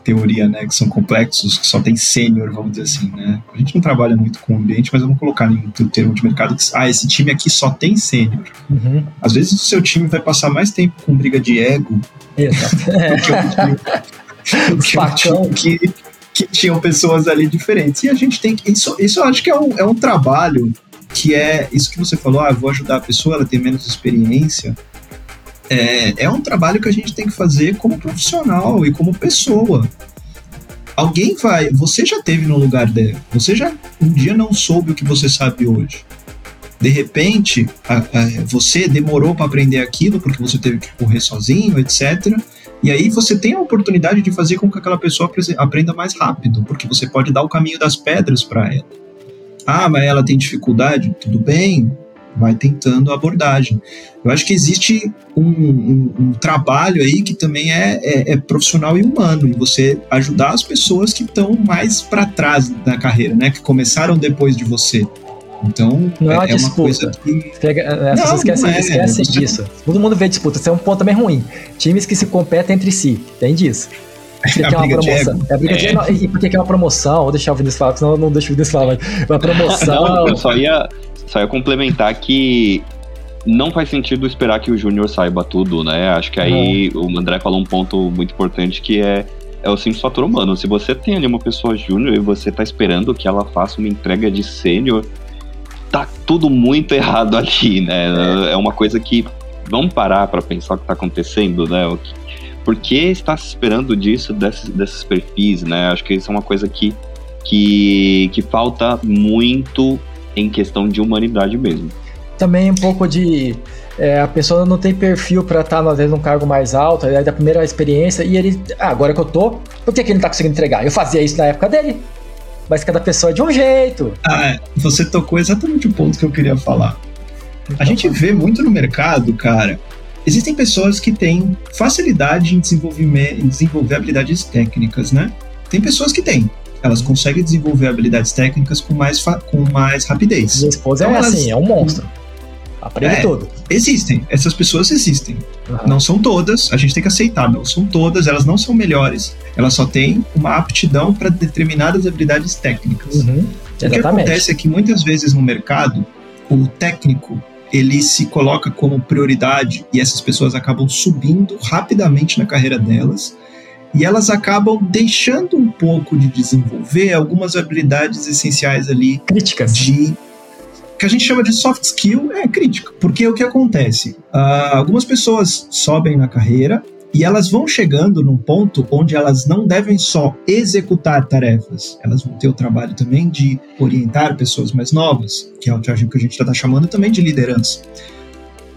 teoria, né, que são complexos, que só tem sênior, vamos dizer assim, né? A gente não trabalha muito com o ambiente, mas vamos colocar em termo de mercado que, ah, esse time aqui só tem sênior. Uhum. Às vezes o seu time vai passar mais tempo com briga de ego Exato. do que o time, que, que tinham pessoas ali diferentes. E a gente tem que. Isso, isso eu acho que é um, é um trabalho que é isso que você falou, ah, eu vou ajudar a pessoa, ela tem menos experiência é, é um trabalho que a gente tem que fazer como profissional e como pessoa. Alguém vai. Você já teve no lugar dela. Você já um dia não soube o que você sabe hoje. De repente, a, a, você demorou para aprender aquilo porque você teve que correr sozinho, etc. E aí você tem a oportunidade de fazer com que aquela pessoa aprenda mais rápido, porque você pode dar o caminho das pedras para ela. Ah, mas ela tem dificuldade? Tudo bem, vai tentando a abordagem. Eu acho que existe um, um, um trabalho aí que também é, é, é, profissional e humano, e você ajudar as pessoas que estão mais para trás da carreira, né? Que começaram depois de você. Então, não é, uma, é uma coisa que. É, as pessoas esquecem, é, esquecem disso. Todo mundo vê disputa, isso é um ponto também ruim. Times que se competem entre si, tem disso. Porque é uma promoção. É a briga de é. E porque é uma promoção, vou deixar o Vinícius falar, senão eu não deixo o Vinícius falar, mas uma promoção. Não, eu só ia, só ia complementar que não faz sentido esperar que o Júnior saiba tudo, né? Acho que aí uhum. o André falou um ponto muito importante que é, é o simples fator humano. Se você tem ali uma pessoa júnior e você tá esperando que ela faça uma entrega de sênior, tá tudo muito errado aqui, né? É, é uma coisa que vamos parar para pensar o que tá acontecendo, né? O que, por que está se esperando disso desses, desses perfis, né? Acho que isso é uma coisa que, que, que falta muito em questão de humanidade mesmo. Também um pouco de. É, a pessoa não tem perfil para estar, tá, às vezes, num cargo mais alto, aí da primeira experiência, e ele. Ah, agora que eu tô, por que, que ele não tá conseguindo entregar? Eu fazia isso na época dele. Mas cada pessoa é de um jeito. Ah, você tocou exatamente o ponto que eu queria falar. Então, a gente vê muito no mercado, cara. Existem pessoas que têm facilidade em, em desenvolver habilidades técnicas, né? Tem pessoas que têm elas conseguem desenvolver habilidades técnicas com mais, com mais rapidez. Minha esposa então, é elas, assim, é um monstro. Aprende é, tudo. Existem, essas pessoas existem. Uhum. Não são todas, a gente tem que aceitar, não são todas, elas não são melhores. Elas só têm uma aptidão para determinadas habilidades técnicas. Uhum. O que acontece é que muitas vezes no mercado, o técnico ele se coloca como prioridade e essas pessoas acabam subindo rapidamente na carreira delas e elas acabam deixando um pouco de desenvolver algumas habilidades essenciais ali. Críticas. De que a gente chama de soft skill é crítica. Porque o que acontece? Uh, algumas pessoas sobem na carreira e elas vão chegando num ponto onde elas não devem só executar tarefas, elas vão ter o trabalho também de orientar pessoas mais novas, que é o que a gente está chamando também de liderança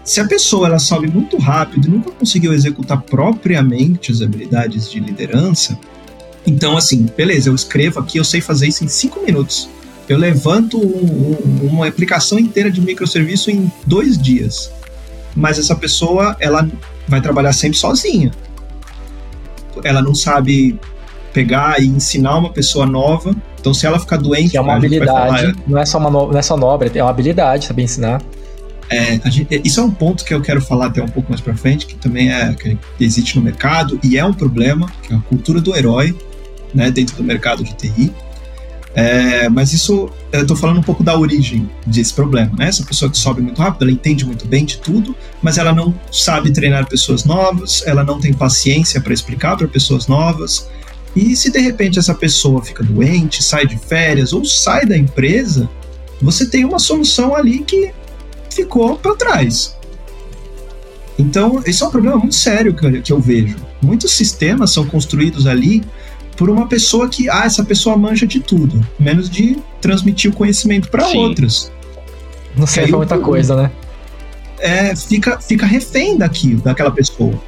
se a pessoa ela sobe muito rápido e nunca conseguiu executar propriamente as habilidades de liderança, então assim, beleza, eu escrevo aqui, eu sei fazer isso em cinco minutos. Eu levanto um, um, uma aplicação inteira de microserviço em dois dias. Mas essa pessoa, ela vai trabalhar sempre sozinha. Ela não sabe pegar e ensinar uma pessoa nova. Então, se ela ficar doente, que é uma habilidade, falar, não é só uma no, não é só nobre, é uma habilidade, saber ensinar. É, gente, isso é um ponto que eu quero falar até um pouco mais para frente, que também é que existe no mercado e é um problema, que é a cultura do herói, né, dentro do mercado de TI. É, mas isso, eu estou falando um pouco da origem desse problema, né? Essa pessoa que sobe muito rápido, ela entende muito bem de tudo, mas ela não sabe treinar pessoas novas, ela não tem paciência para explicar para pessoas novas. E se de repente essa pessoa fica doente, sai de férias ou sai da empresa, você tem uma solução ali que ficou para trás. Então, esse é um problema muito sério que, que eu vejo. Muitos sistemas são construídos ali por uma pessoa que, ah, essa pessoa manja de tudo, menos de transmitir o conhecimento para outras. Não serve muita coisa, né? É, fica, fica refém daquilo, daquela pessoa.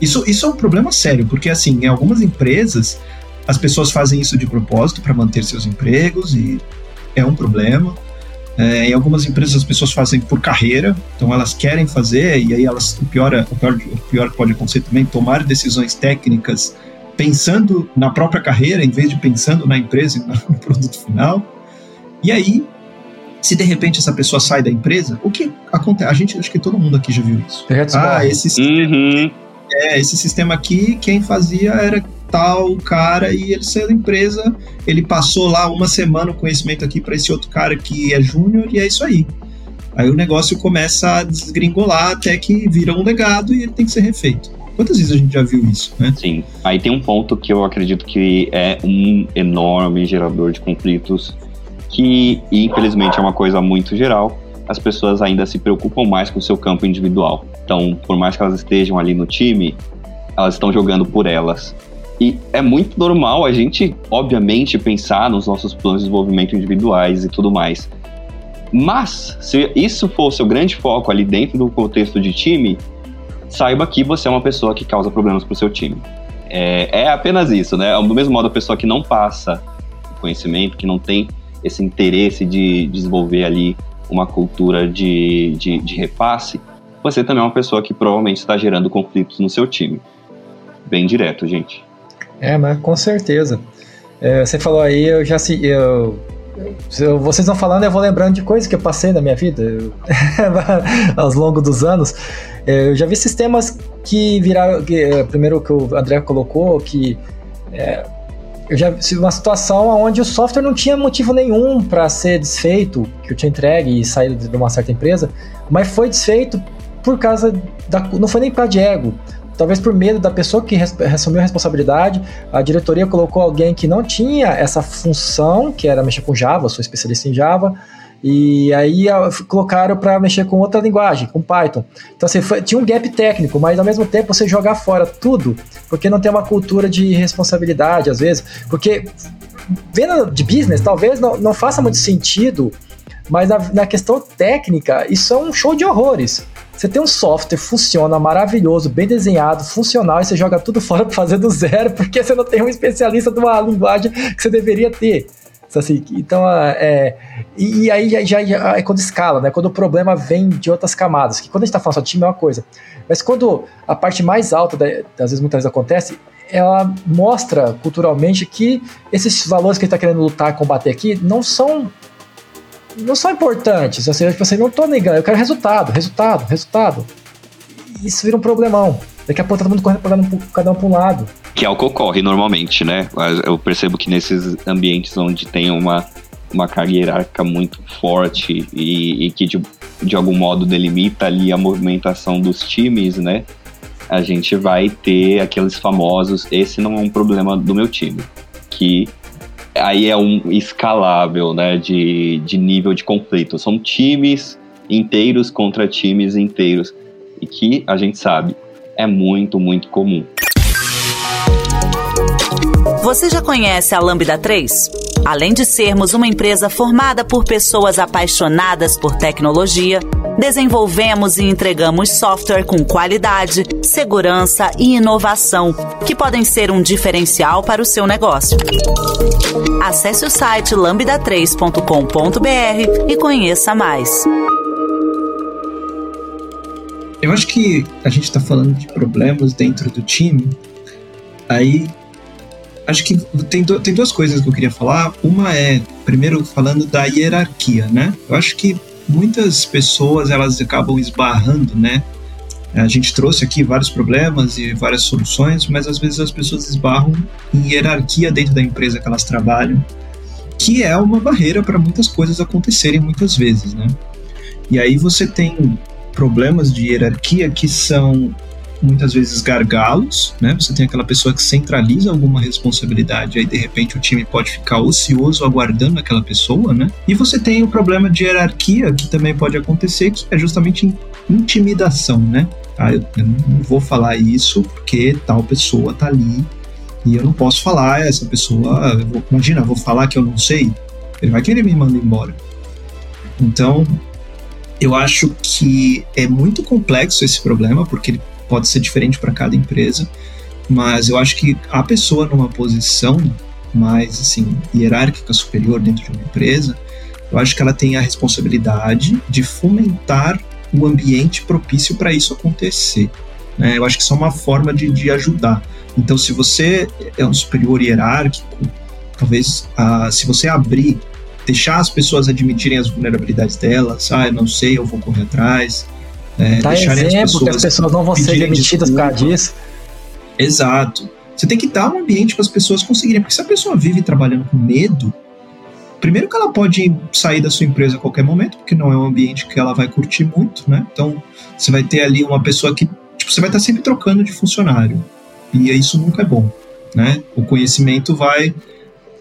Isso, isso é um problema sério, porque assim, em algumas empresas, as pessoas fazem isso de propósito para manter seus empregos e é um problema. É, em algumas empresas as pessoas fazem por carreira, então elas querem fazer, e aí elas, o pior, é, o pior, o pior que pode acontecer também, tomar decisões técnicas pensando na própria carreira, em vez de pensando na empresa e no produto final. E aí, se de repente essa pessoa sai da empresa, o que acontece? A gente, acho que todo mundo aqui já viu isso. Ah, esse sistema, uhum. é, esse sistema aqui, quem fazia era tal cara e ele saiu da empresa, ele passou lá uma semana o conhecimento aqui para esse outro cara que é júnior e é isso aí. Aí o negócio começa a desgringolar até que vira um legado e ele tem que ser refeito. Quantas vezes a gente já viu isso, né? Sim. Aí tem um ponto que eu acredito que é um enorme gerador de conflitos, que infelizmente é uma coisa muito geral. As pessoas ainda se preocupam mais com o seu campo individual. Então, por mais que elas estejam ali no time, elas estão jogando por elas. E é muito normal a gente, obviamente, pensar nos nossos planos de desenvolvimento individuais e tudo mais. Mas, se isso for o seu grande foco ali dentro do contexto de time, saiba que você é uma pessoa que causa problemas para o seu time. É, é, apenas isso, né? Do mesmo modo, a pessoa que não passa conhecimento, que não tem esse interesse de desenvolver ali uma cultura de, de, de repasse, você também é uma pessoa que provavelmente está gerando conflitos no seu time. Bem direto, gente. É, mas com certeza. É, você falou aí, eu já se. Eu, eu, vocês vão falando, eu vou lembrando de coisas que eu passei na minha vida ao longo dos anos. É, eu já vi sistemas que viraram. Que, é, primeiro que o André colocou, que. É, eu já vi uma situação onde o software não tinha motivo nenhum para ser desfeito, que eu tinha entregue e saído de uma certa empresa, mas foi desfeito por causa da. Não foi nem causa de ego. Talvez por medo da pessoa que assumiu a responsabilidade, a diretoria colocou alguém que não tinha essa função, que era mexer com Java, sou especialista em Java, e aí colocaram para mexer com outra linguagem, com Python. Então assim, foi, tinha um gap técnico, mas ao mesmo tempo você jogar fora tudo, porque não tem uma cultura de responsabilidade às vezes, porque vendo de business talvez não, não faça muito sentido, mas na, na questão técnica isso é um show de horrores. Você tem um software, funciona maravilhoso, bem desenhado, funcional, e você joga tudo fora para fazer do zero, porque você não tem um especialista de uma linguagem que você deveria ter. Assim, então, é, e, aí já, já, é quando escala, né? Quando o problema vem de outras camadas. Que quando a gente está falando só de time é uma coisa. Mas quando a parte mais alta, da, às vezes muitas vezes acontece, ela mostra culturalmente que esses valores que gente está querendo lutar, combater aqui, não são não são importantes. Assim, tipo assim, não estou negando, eu quero resultado, resultado, resultado. Isso vira um problemão. Daqui a pouco tá todo mundo correndo cada um para um lado. Que é o que ocorre normalmente, né? Eu percebo que nesses ambientes onde tem uma, uma carga hierárquica muito forte e, e que de, de algum modo delimita ali a movimentação dos times, né? A gente vai ter aqueles famosos, esse não é um problema do meu time, que aí é um escalável, né, de, de nível de conflito. São times inteiros contra times inteiros e que a gente sabe é muito, muito comum. Você já conhece a Lambda 3? Além de sermos uma empresa formada por pessoas apaixonadas por tecnologia, desenvolvemos e entregamos software com qualidade, segurança e inovação, que podem ser um diferencial para o seu negócio. Acesse o site lambda3.com.br e conheça mais. Eu acho que a gente está falando de problemas dentro do time. Aí, acho que tem, do, tem duas coisas que eu queria falar. Uma é, primeiro, falando da hierarquia, né? Eu acho que muitas pessoas elas acabam esbarrando, né? A gente trouxe aqui vários problemas e várias soluções, mas às vezes as pessoas esbarram em hierarquia dentro da empresa que elas trabalham, que é uma barreira para muitas coisas acontecerem muitas vezes, né? E aí você tem problemas de hierarquia que são muitas vezes gargalos, né? Você tem aquela pessoa que centraliza alguma responsabilidade, aí de repente o time pode ficar ocioso aguardando aquela pessoa, né? E você tem o problema de hierarquia que também pode acontecer, que é justamente intimidação, né? Ah, eu não vou falar isso porque tal pessoa tá ali e eu não posso falar essa pessoa. Vou, imagina, vou falar que eu não sei, ele vai querer me mandar embora. Então, eu acho que é muito complexo esse problema, porque ele pode ser diferente para cada empresa, mas eu acho que a pessoa numa posição mais assim hierárquica superior dentro de uma empresa, eu acho que ela tem a responsabilidade de fomentar o ambiente propício para isso acontecer. Né? Eu acho que isso é uma forma de, de ajudar. Então, se você é um superior hierárquico, talvez ah, se você abrir deixar as pessoas admitirem as vulnerabilidades delas, ah, eu não sei, eu vou correr atrás. É, Dá exemplo as pessoas que as pessoas não vão ser demitidas por causa disso. Exato. Você tem que dar um ambiente para as pessoas conseguirem, porque se a pessoa vive trabalhando com medo, primeiro que ela pode sair da sua empresa a qualquer momento, porque não é um ambiente que ela vai curtir muito, né? Então, você vai ter ali uma pessoa que, tipo, você vai estar sempre trocando de funcionário. E isso nunca é bom, né? O conhecimento vai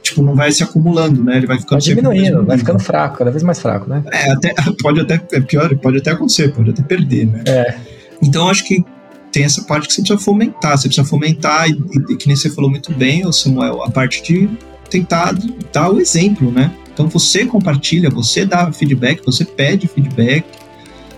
tipo, não vai se acumulando, né? Ele vai ficando vai diminuindo, vai ficando fraco, cada vez mais fraco, né? É, até, pode até, é pior, pode até acontecer, pode até perder, né? É. Então, acho que tem essa parte que você precisa fomentar, você precisa fomentar, e, e, que nem você falou muito bem, Samuel, a parte de tentar dar o exemplo, né? Então você compartilha, você dá feedback, você pede feedback,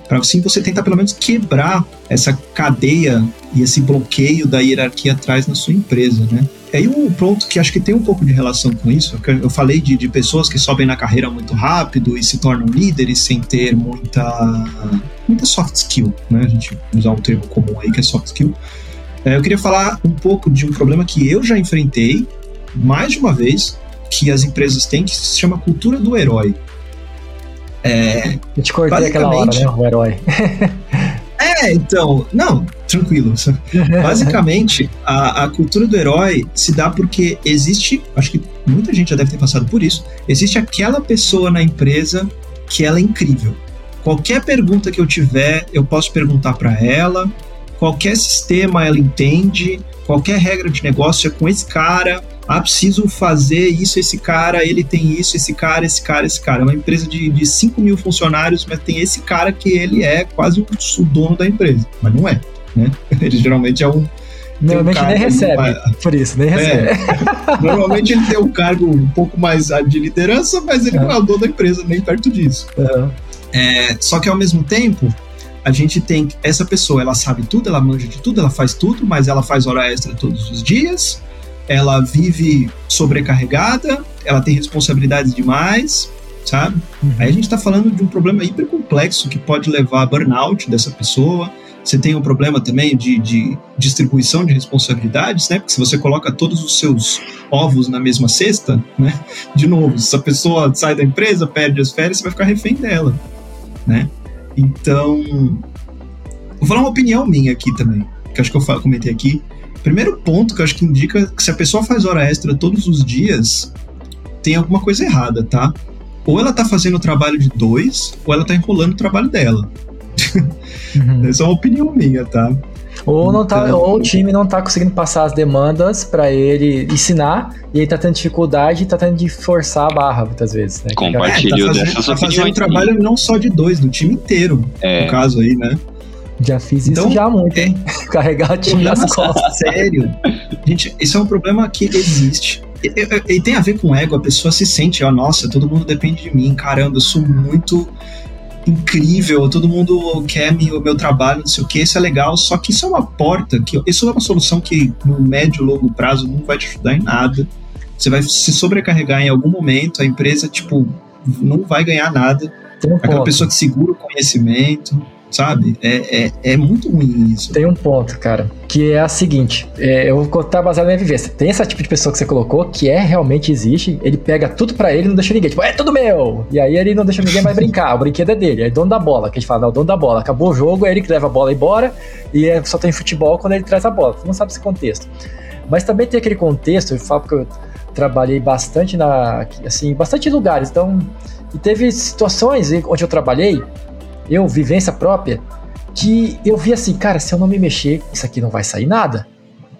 para assim você tentar pelo menos quebrar essa cadeia e esse bloqueio da hierarquia atrás na sua empresa, né? E aí um ponto que acho que tem um pouco de relação com isso, eu falei de, de pessoas que sobem na carreira muito rápido e se tornam líderes sem ter muita, muita soft skill, né? A gente usar um termo comum aí que é soft skill. É, eu queria falar um pouco de um problema que eu já enfrentei mais de uma vez, que as empresas têm, que se chama cultura do herói. É, Eu te cortei aquela hora, né? O herói. é, então, não, tranquilo. Basicamente, a, a, cultura do herói se dá porque existe, acho que muita gente já deve ter passado por isso, existe aquela pessoa na empresa que ela é incrível. Qualquer pergunta que eu tiver, eu posso perguntar para ela. Qualquer sistema ela entende, qualquer regra de negócio é com esse cara, ah, preciso fazer isso, esse cara, ele tem isso, esse cara, esse cara, esse cara. É uma empresa de, de 5 mil funcionários, mas tem esse cara que ele é quase o, dono da empresa. Mas não é, né? Ele geralmente é um, Normalmente um nem recebe, por isso, nem é. recebe. É. Normalmente ele tem um cargo um pouco mais de liderança, mas ele é. não é o dono da empresa, nem perto disso. Uhum. É, só que ao mesmo tempo, a gente tem essa pessoa, ela sabe tudo, ela manja de tudo, ela faz tudo, mas ela faz hora extra todos os dias, ela vive sobrecarregada, ela tem responsabilidades demais, sabe? Uhum. Aí a gente está falando de um problema hiper complexo que pode levar a burnout dessa pessoa. Você tem um problema também de, de distribuição de responsabilidades, né? Porque se você coloca todos os seus ovos na mesma cesta, né? De novo, se a pessoa sai da empresa, perde as férias, você vai ficar refém dela, né? Então, vou falar uma opinião minha aqui também, que acho que eu comentei aqui. Primeiro ponto que eu acho que indica que se a pessoa faz hora extra todos os dias, tem alguma coisa errada, tá? Ou ela tá fazendo o trabalho de dois, ou ela tá enrolando o trabalho dela. Uhum. Essa é uma opinião minha, tá? Ou, não tá, então... ou o time não tá conseguindo passar as demandas para ele ensinar, e ele tá tendo dificuldade e tá tendo de forçar a barra muitas vezes. Né? Compartilho é, tá fazendo, tá fazendo um trabalho não só de dois, do time inteiro, é. no caso aí, né? Já fiz isso então, já muito? É, Carregar time nas costas. Sério. Gente, isso é um problema que existe. E, e, e, tem a ver com ego, a pessoa se sente, ó, nossa, todo mundo depende de mim, caramba, eu sou muito incrível, todo mundo quer o meu trabalho, não sei o que, isso é legal, só que isso é uma porta, que isso é uma solução que no médio e longo prazo não vai te ajudar em nada. Você vai se sobrecarregar em algum momento, a empresa, tipo, não vai ganhar nada. Aquela pessoa que segura o conhecimento sabe? É, é, é, muito ruim isso. Tem um ponto, cara, que é a seguinte: é, eu vou contar baseado na minha vivência. Tem esse tipo de pessoa que você colocou que é realmente existe, ele pega tudo pra ele e não deixa ninguém. Tipo, é tudo meu! E aí ele não deixa ninguém mais brincar, o brinquedo é dele, é dono da bola. Que a gente fala, não, o dono da bola. Acabou o jogo, é ele que leva a bola embora e é, só tem futebol quando ele traz a bola. Você não sabe esse contexto. Mas também tem aquele contexto, eu falo porque eu trabalhei bastante na. assim, bastante lugares. Então. E teve situações onde eu trabalhei eu, vivência própria, que eu vi assim, cara, se eu não me mexer, isso aqui não vai sair nada.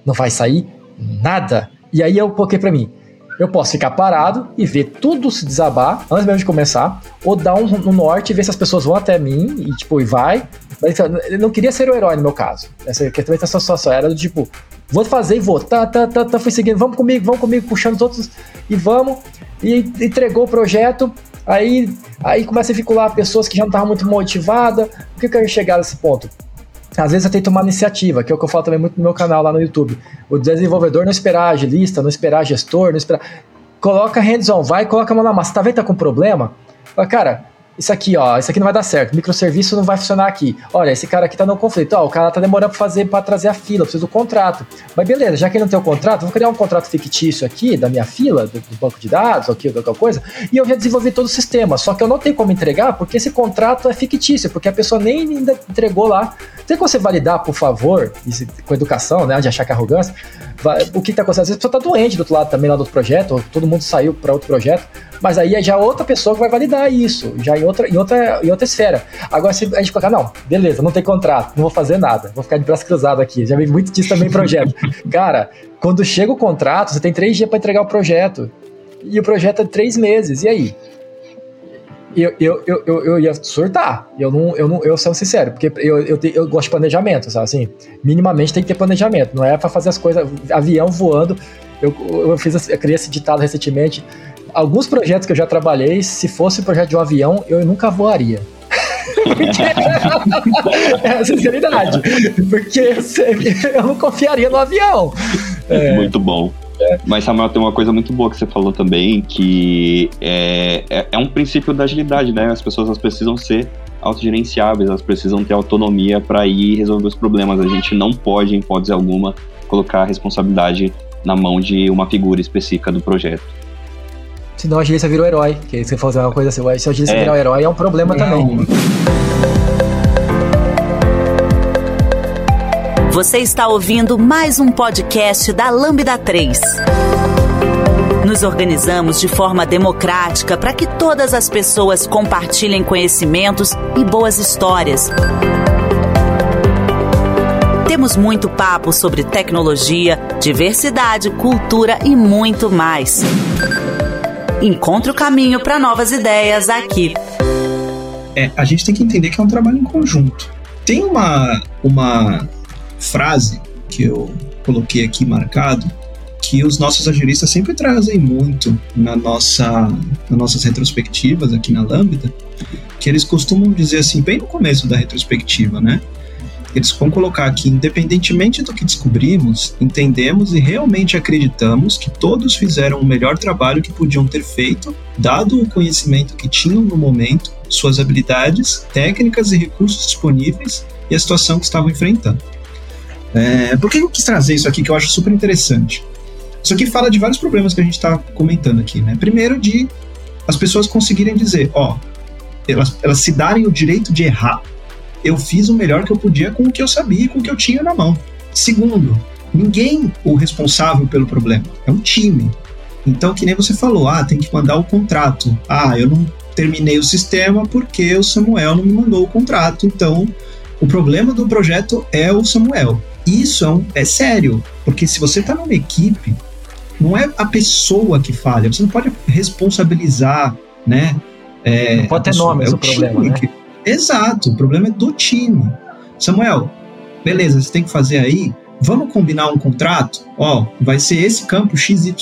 Não vai sair nada. E aí eu coloquei para mim, eu posso ficar parado e ver tudo se desabar antes mesmo de começar, ou dar um no norte e ver se as pessoas vão até mim e tipo, e vai. Mas eu não queria ser o herói no meu caso. Essa questão essa situação era do tipo, vou fazer e vou. Tá, tá, tá, tá, fui seguindo, vamos comigo, vamos comigo, puxando os outros e vamos. E entregou o projeto, Aí, aí começa a vincular pessoas que já não estavam muito motivadas. Por que eu quero chegar nesse ponto? Às vezes eu tenho que tomar iniciativa, que é o que eu falo também muito no meu canal lá no YouTube. O desenvolvedor não esperar agilista, não esperar gestor, não esperar. Coloca hands-on, vai, coloca a mão na massa. Tá vendo que tá com problema? Fala, cara, isso aqui, ó, isso aqui não vai dar certo, microserviço não vai funcionar aqui. Olha, esse cara aqui tá no conflito, ó, o cara tá demorando pra fazer, para trazer a fila, precisa do contrato. Mas beleza, já que ele não tem o contrato, vou criar um contrato fictício aqui da minha fila, do, do banco de dados, aqui, ou qualquer coisa, e eu já desenvolvi todo o sistema, só que eu não tenho como entregar porque esse contrato é fictício, porque a pessoa nem ainda entregou lá. Tem como você validar, por favor, isso, com educação, né? De achar que é arrogância. O que está acontecendo? Às vezes a pessoa está doente do outro lado também, lá do outro projeto, ou todo mundo saiu para outro projeto, mas aí é já outra pessoa que vai validar isso, já em outra, em outra, em outra esfera. Agora, se a gente colocar, não, beleza, não tem contrato, não vou fazer nada, vou ficar de braço cruzado aqui. Já vi muito disso também em projeto. Cara, quando chega o contrato, você tem três dias para entregar o projeto. E o projeto é três meses. E aí? eu, eu, eu, eu, ia surtar. Eu não, eu não, eu sou sincero, porque eu, eu, eu gosto de planejamento, sabe assim? Minimamente tem que ter planejamento, não é para fazer as coisas, avião voando. Eu, eu fiz, eu criei esse ditado recentemente. Alguns projetos que eu já trabalhei, se fosse projeto de um avião, eu nunca voaria. é a sinceridade. Porque eu não confiaria no avião. É. Muito bom. Mas, Samuel, tem uma coisa muito boa que você falou também, que é, é, é um princípio da agilidade, né? As pessoas precisam ser autogerenciáveis, elas precisam ter autonomia para ir resolver os problemas. A gente não pode, em hipótese alguma, colocar a responsabilidade na mão de uma figura específica do projeto. Senão a agência virou herói, que você fazer uma coisa assim, se a agência é. virar herói é um problema não. também. Você está ouvindo mais um podcast da Lambda 3. Nos organizamos de forma democrática para que todas as pessoas compartilhem conhecimentos e boas histórias. Temos muito papo sobre tecnologia, diversidade, cultura e muito mais. Encontre o caminho para novas ideias aqui. É, a gente tem que entender que é um trabalho em conjunto. Tem uma, uma frase que eu coloquei aqui marcado, que os nossos agilistas sempre trazem muito na nossa, nas nossas retrospectivas aqui na Lambda, que eles costumam dizer assim, bem no começo da retrospectiva, né? Eles vão colocar aqui, independentemente do que descobrimos, entendemos e realmente acreditamos que todos fizeram o melhor trabalho que podiam ter feito, dado o conhecimento que tinham no momento, suas habilidades, técnicas e recursos disponíveis e a situação que estavam enfrentando. É, por que eu quis trazer isso aqui que eu acho super interessante? Isso aqui fala de vários problemas que a gente está comentando aqui, né? Primeiro, de as pessoas conseguirem dizer, ó, elas, elas se darem o direito de errar. Eu fiz o melhor que eu podia com o que eu sabia e com o que eu tinha na mão. Segundo, ninguém o responsável pelo problema, é um time. Então, que nem você falou, ah, tem que mandar o contrato. Ah, eu não terminei o sistema porque o Samuel não me mandou o contrato, então o problema do projeto é o Samuel. Isso é, um, é sério, porque se você está numa equipe, não é a pessoa que falha, você não pode responsabilizar, né? É, não pode ter nome, é o problema, né? Que, exato, o problema é do time. Samuel, beleza, você tem que fazer aí, vamos combinar um contrato? Ó, vai ser esse campo XYZ,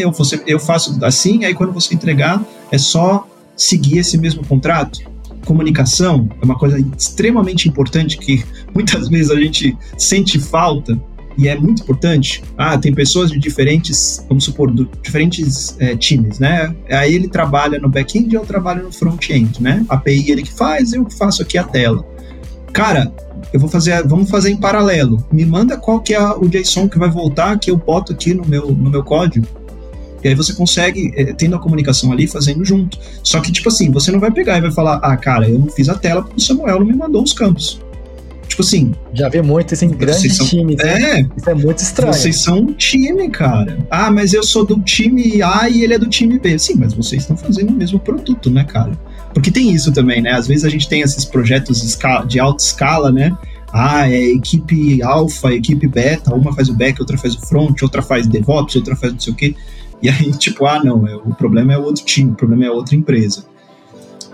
eu, você, eu faço assim, aí quando você entregar, é só seguir esse mesmo contrato? comunicação é uma coisa extremamente importante que muitas vezes a gente sente falta e é muito importante. Ah, tem pessoas de diferentes, vamos supor, do, diferentes é, times, né? Aí ele trabalha no back-end e eu trabalho no front-end, né? A API ele que faz, eu que faço aqui a tela. Cara, eu vou fazer, vamos fazer em paralelo. Me manda qual que é o JSON que vai voltar, que eu boto aqui no meu, no meu código. E aí você consegue, é, tendo a comunicação ali, fazendo junto. Só que, tipo assim, você não vai pegar e vai falar, ah, cara, eu não fiz a tela porque o Samuel não me mandou os campos. Tipo assim. Já vê muito em grandes são, times. Né? É. Isso é muito estranho. Vocês são um time, cara. Ah, mas eu sou do time A e ele é do time B. Sim, mas vocês estão fazendo o mesmo produto, né, cara? Porque tem isso também, né? Às vezes a gente tem esses projetos de alta escala, né? Ah, é equipe alfa, equipe beta, uma faz o back, outra faz o front, outra faz DevOps, outra faz não sei o quê. E aí, tipo, ah, não, é, o problema é outro time, o problema é outra empresa.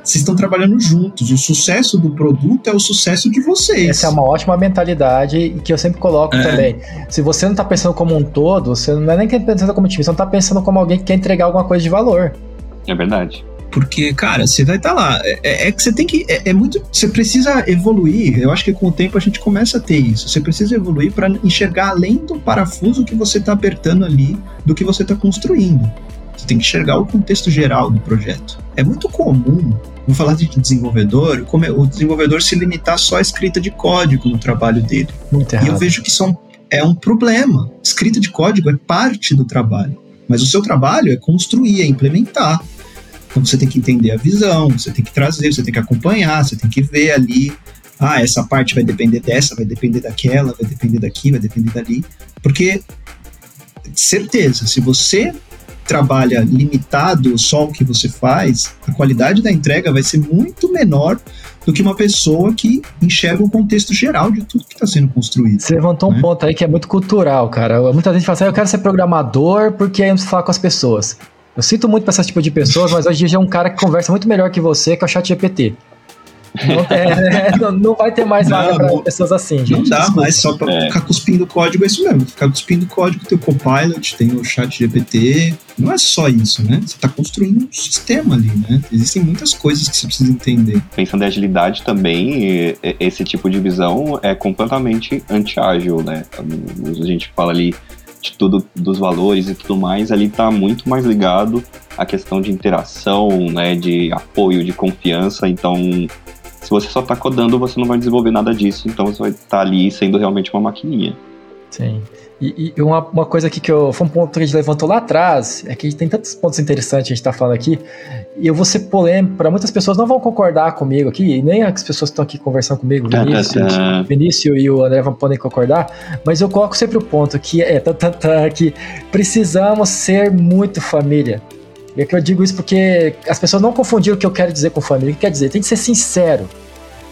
Vocês estão trabalhando juntos. O sucesso do produto é o sucesso de vocês. Essa é uma ótima mentalidade que eu sempre coloco é. também. Se você não está pensando como um todo, você não é nem pensando como time, você não está pensando como alguém que quer entregar alguma coisa de valor. É verdade. Porque, cara, você vai estar tá lá. É, é, é, que você tem que. É, é, muito. Você precisa evoluir. Eu acho que com o tempo a gente começa a ter isso. Você precisa evoluir para enxergar além do parafuso que você está apertando ali do que você está construindo. Você tem que enxergar o contexto geral do projeto. É muito comum, vou falar de desenvolvedor, como o desenvolvedor se limitar só à escrita de código no trabalho dele. Muito errado. E eu vejo que isso é um problema. Escrita de código é parte do trabalho. Mas o seu trabalho é construir, é implementar. Então você tem que entender a visão, você tem que trazer, você tem que acompanhar, você tem que ver ali ah, essa parte vai depender dessa, vai depender daquela, vai depender daqui, vai depender dali. Porque, certeza, se você trabalha limitado só o que você faz, a qualidade da entrega vai ser muito menor do que uma pessoa que enxerga o contexto geral de tudo que está sendo construído. Você levantou né? um ponto aí que é muito cultural, cara. Muita gente fala assim, ah, eu quero ser programador porque aí eu não preciso falar com as pessoas. Eu sinto muito para esse tipo de pessoas, mas hoje em dia é um cara que conversa muito melhor que você, que é o chat GPT. Não, é, não, não, vai ter mais vaga para pessoas assim, gente. Não dá Desculpa. mais só para é. ficar cuspindo código, é isso mesmo. Ficar cuspindo código, tem o Copilot, tem o chat GPT. Não é só isso, né? Você está construindo um sistema ali, né? Existem muitas coisas que você precisa entender. Pensando em agilidade também, esse tipo de visão é completamente anti-ágil, né? A gente fala ali de tudo dos valores e tudo mais, ali está muito mais ligado à questão de interação, né, de apoio, de confiança. Então, se você só está codando, você não vai desenvolver nada disso, então você vai estar tá ali sendo realmente uma maquininha. Sim. E, e, uma, uma coisa aqui que eu, foi um ponto que a gente levantou lá atrás, é que tem tantos pontos interessantes que a gente está falando aqui, e eu vou ser polêmico, para muitas pessoas não vão concordar comigo aqui, nem as pessoas que estão aqui conversando comigo, Vinícius, Vinícius e o André vão podem concordar, mas eu coloco sempre o ponto que é tá, tá, tá, que precisamos ser muito família. E é que eu digo isso porque as pessoas não confundiram o que eu quero dizer com família. O que quer dizer? Tem que ser sincero.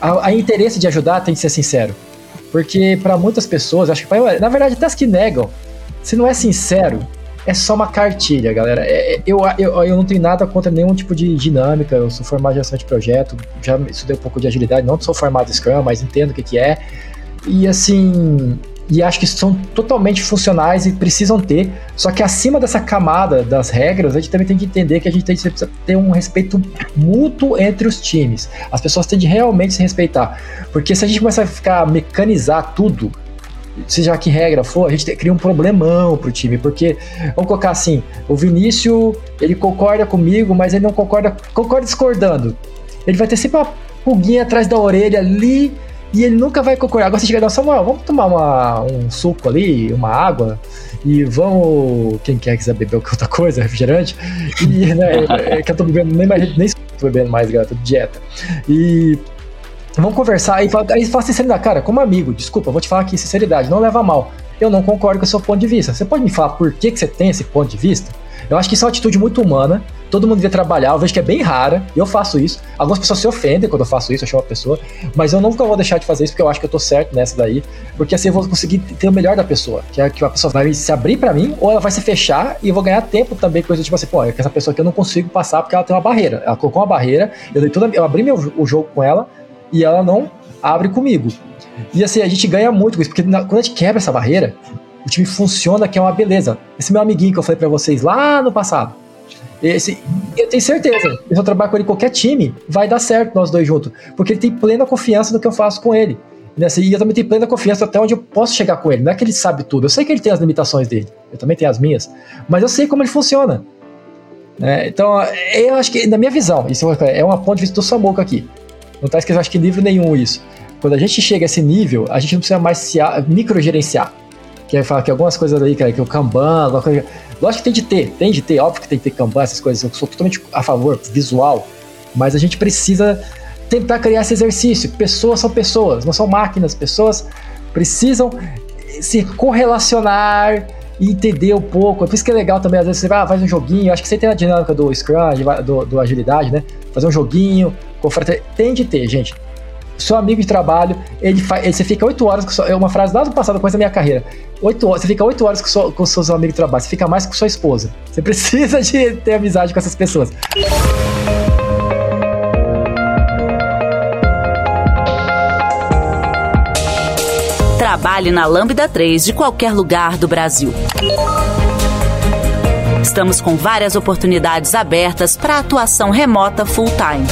A, a interesse de ajudar tem que ser sincero. Porque para muitas pessoas, acho que na verdade até as que negam, se não é sincero, é só uma cartilha, galera. É, é, eu, eu, eu não tenho nada contra nenhum tipo de dinâmica. Eu sou formado em gestão de projeto, já estudei um pouco de agilidade. Não sou formado em Scrum, mas entendo o que, que é. E assim, e acho que são totalmente funcionais e precisam ter. Só que acima dessa camada das regras, a gente também tem que entender que a gente tem que ter um respeito mútuo entre os times. As pessoas têm de realmente se respeitar. Porque se a gente começar a ficar mecanizar tudo, seja que regra for, a gente cria um problemão pro time, porque, vamos colocar assim, o Vinícius, ele concorda comigo, mas ele não concorda, concorda discordando. Ele vai ter sempre uma pulguinha atrás da orelha ali, e ele nunca vai concordar. Agora você chega e Samuel, vamos tomar uma, um suco ali, uma água, e vamos. Quem quer quiser beber outra coisa, refrigerante. E, né, é que eu tô bebendo, nem mais nem tô bebendo mais, galera, tô de dieta. E vamos conversar. Aí fala, aí fala sinceridade, cara, como amigo, desculpa, vou te falar aqui, sinceridade, não leva mal. Eu não concordo com o seu ponto de vista. Você pode me falar por que, que você tem esse ponto de vista? Eu acho que isso é uma atitude muito humana. Todo mundo devia trabalhar. Eu vejo que é bem rara. E eu faço isso. Algumas pessoas se ofendem quando eu faço isso, eu chamo a pessoa. Mas eu nunca vou deixar de fazer isso porque eu acho que eu tô certo nessa daí. Porque assim eu vou conseguir ter o melhor da pessoa. Que é que a pessoa vai se abrir para mim ou ela vai se fechar e eu vou ganhar tempo também. Coisa tipo assim, pô, é essa pessoa aqui eu não consigo passar porque ela tem uma barreira. Ela colocou uma barreira. Eu, toda, eu abri meu, o jogo com ela e ela não abre comigo. E assim, a gente ganha muito com isso, porque na, quando a gente quebra essa barreira, o time funciona, que é uma beleza. Esse meu amiguinho que eu falei para vocês lá no passado, esse, eu tenho certeza, se eu trabalhar com ele em qualquer time, vai dar certo nós dois juntos. Porque ele tem plena confiança no que eu faço com ele. Né? E eu também tenho plena confiança até onde eu posso chegar com ele. Não é que ele sabe tudo. Eu sei que ele tem as limitações dele. Eu também tenho as minhas. Mas eu sei como ele funciona. Né? Então, eu acho que, na minha visão, isso é uma ponto de vista do Samuca aqui. Não está escrito, acho que, livro nenhum isso. Quando a gente chega a esse nível, a gente não precisa mais se microgerenciar. Que é falar que algumas coisas aí, cara, que o Kanban, alguma coisa Lógico que tem de ter, tem de ter, óbvio que tem que ter Kanban, essas coisas. Eu sou totalmente a favor, visual. Mas a gente precisa tentar criar esse exercício. Pessoas são pessoas, não são máquinas. Pessoas precisam se correlacionar e entender um pouco. Por isso que é legal também, às vezes, você ah, faz um joguinho. Acho que você tem a dinâmica do Scrum, do, do agilidade, né? Fazer um joguinho, tem de ter, gente seu amigo de trabalho, ele faz, você fica oito horas com sua, é uma frase lá do passado, coisa da minha carreira. Oito horas, você fica oito horas com, sua, com seus amigos de trabalho, você fica mais com sua esposa. Você precisa de ter amizade com essas pessoas. Trabalhe na Lambda 3 de qualquer lugar do Brasil. Estamos com várias oportunidades abertas para atuação remota full-time.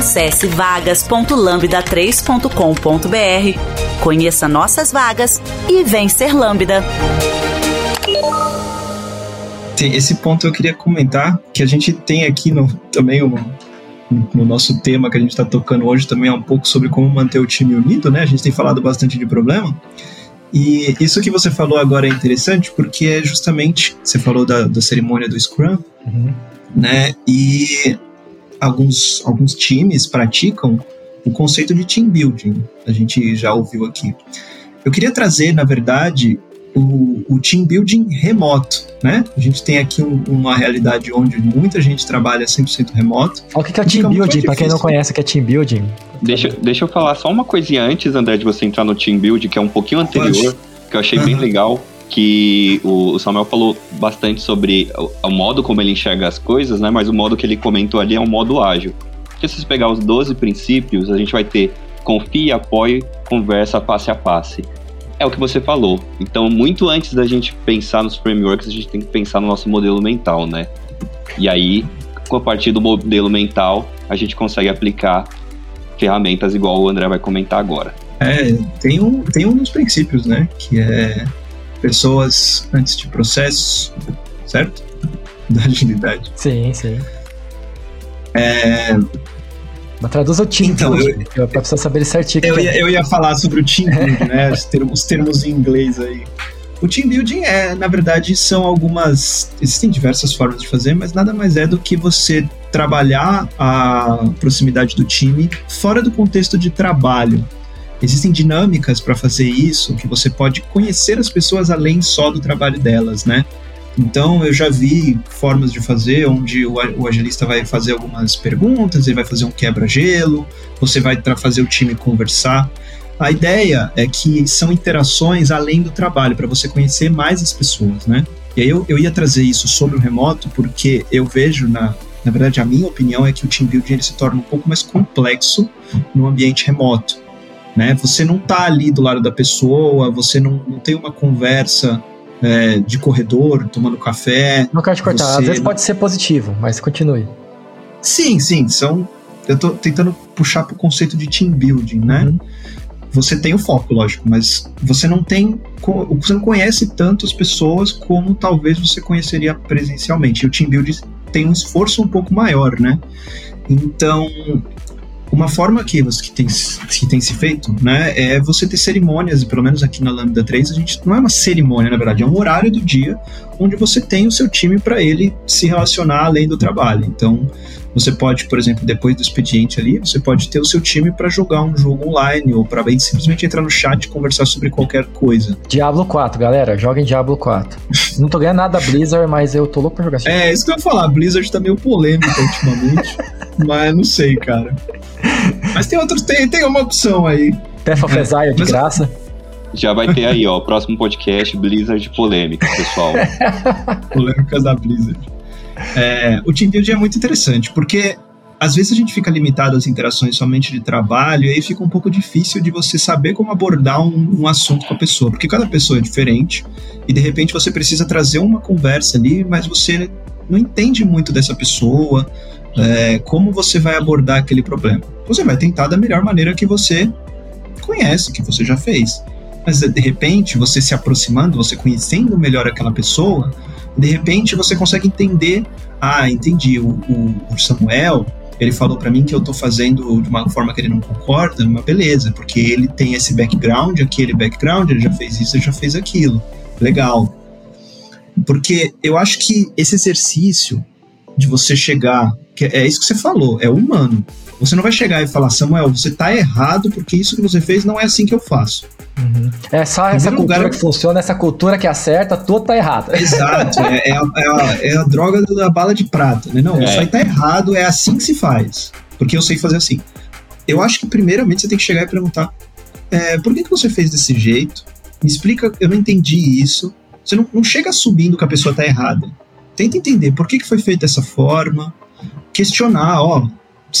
Acesse vagas.lambda3.com.br, conheça nossas vagas e vem ser Lambda. Esse ponto eu queria comentar que a gente tem aqui no, também o, no nosso tema que a gente está tocando hoje também é um pouco sobre como manter o time unido, né? A gente tem falado bastante de problema. E isso que você falou agora é interessante porque é justamente, você falou da, da cerimônia do Scrum, uhum. né? E alguns, alguns times praticam o conceito de team building. A gente já ouviu aqui. Eu queria trazer, na verdade, o, o team building remoto, né? A gente tem aqui um, uma realidade onde muita gente trabalha 100% remoto. O que, que é o team building? Para quem não conhece o que é team building. Deixa, deixa eu falar só uma coisinha antes, André, de você entrar no team building, que é um pouquinho anterior, Pode. que eu achei uhum. bem legal, que o, Samuel falou bastante sobre o, modo como ele enxerga as coisas, né? Mas o modo que ele comentou ali é um modo ágil. Porque se você pegar os 12 princípios, a gente vai ter confie, apoie, conversa face a face é o que você falou. Então, muito antes da gente pensar nos frameworks, a gente tem que pensar no nosso modelo mental, né? E aí, a partir do modelo mental, a gente consegue aplicar ferramentas igual o André vai comentar agora. É, tem um, tem um dos princípios, né? Que é pessoas antes de processos, certo? Da agilidade. Sim, sim. É, mas traduz o team então, eu, pra precisar saber certinho. Eu, ia, eu ia falar sobre o team building, né? Os termos, os termos em inglês aí. O team building é, na verdade, são algumas. Existem diversas formas de fazer, mas nada mais é do que você trabalhar a proximidade do time fora do contexto de trabalho. Existem dinâmicas para fazer isso, que você pode conhecer as pessoas além só do trabalho delas, né? Então eu já vi formas de fazer onde o, o agilista vai fazer algumas perguntas, ele vai fazer um quebra-gelo, você vai fazer o time conversar. A ideia é que são interações além do trabalho, para você conhecer mais as pessoas, né? E aí eu, eu ia trazer isso sobre o remoto, porque eu vejo, na, na verdade, a minha opinião é que o team building ele se torna um pouco mais complexo no ambiente remoto. Né? Você não está ali do lado da pessoa, você não, não tem uma conversa é, de corredor, tomando café. Não quero te cortar, às vezes pode ser positivo, mas continue. Sim, sim, são. Eu tô tentando puxar pro conceito de team building, né? Uhum. Você tem o foco, lógico, mas você não tem. Você não conhece tantas pessoas como talvez você conheceria presencialmente. E o team building tem um esforço um pouco maior, né? Então, uma forma que, que, tem, que tem se feito, né, é você ter cerimônias, pelo menos aqui na Lambda 3, a gente não é uma cerimônia, na verdade, é um horário do dia onde você tem o seu time para ele se relacionar além do trabalho. Então, você pode, por exemplo, depois do expediente ali, você pode ter o seu time para jogar um jogo online ou para simplesmente entrar no chat e conversar sobre qualquer coisa. Diablo 4, galera, joguem Diablo 4. não tô ganhando nada da Blizzard, mas eu tô louco pra jogar assim. É, isso que eu ia falar, Blizzard tá meio polêmica ultimamente, mas não sei, cara. Mas tem outros, tem, tem uma opção aí. Path of Exile de graça. Já vai ter aí, ó, o próximo podcast Blizzard polêmica, pessoal. Polêmicas da Blizzard. É, o team building é muito interessante, porque às vezes a gente fica limitado às interações somente de trabalho, e aí fica um pouco difícil de você saber como abordar um, um, assunto com a pessoa, porque cada pessoa é diferente, e de repente você precisa trazer uma conversa ali, mas você não entende muito dessa pessoa, é, como você vai abordar aquele problema. Você vai tentar da melhor maneira que você conhece, que você já fez. Mas de repente, você se aproximando, você conhecendo melhor aquela pessoa, de repente você consegue entender, ah, entendi, o, o, o Samuel, ele falou para mim que eu tô fazendo de uma forma que ele não concorda, uma beleza, porque ele tem esse background, aquele background, ele já fez isso, ele já fez aquilo. Legal. Porque eu acho que esse exercício de você chegar, que é isso que você falou, é humano. Você não vai chegar e falar, Samuel, você tá errado porque isso que você fez não é assim que eu faço. Uhum. É só essa cultura lugar... que funciona, essa cultura que acerta, tudo tá errado. Exato, é, é, a, é, a, é a, droga da bala de prata, né? Não, é. isso aí tá errado, é assim que se faz. Porque eu sei fazer assim. Eu acho que primeiramente você tem que chegar e perguntar, é, por que, que você fez desse jeito? Me explica, eu não entendi isso. Você não, não chega subindo que a pessoa tá errada. Tenta entender por que, que foi feito dessa forma, questionar, ó,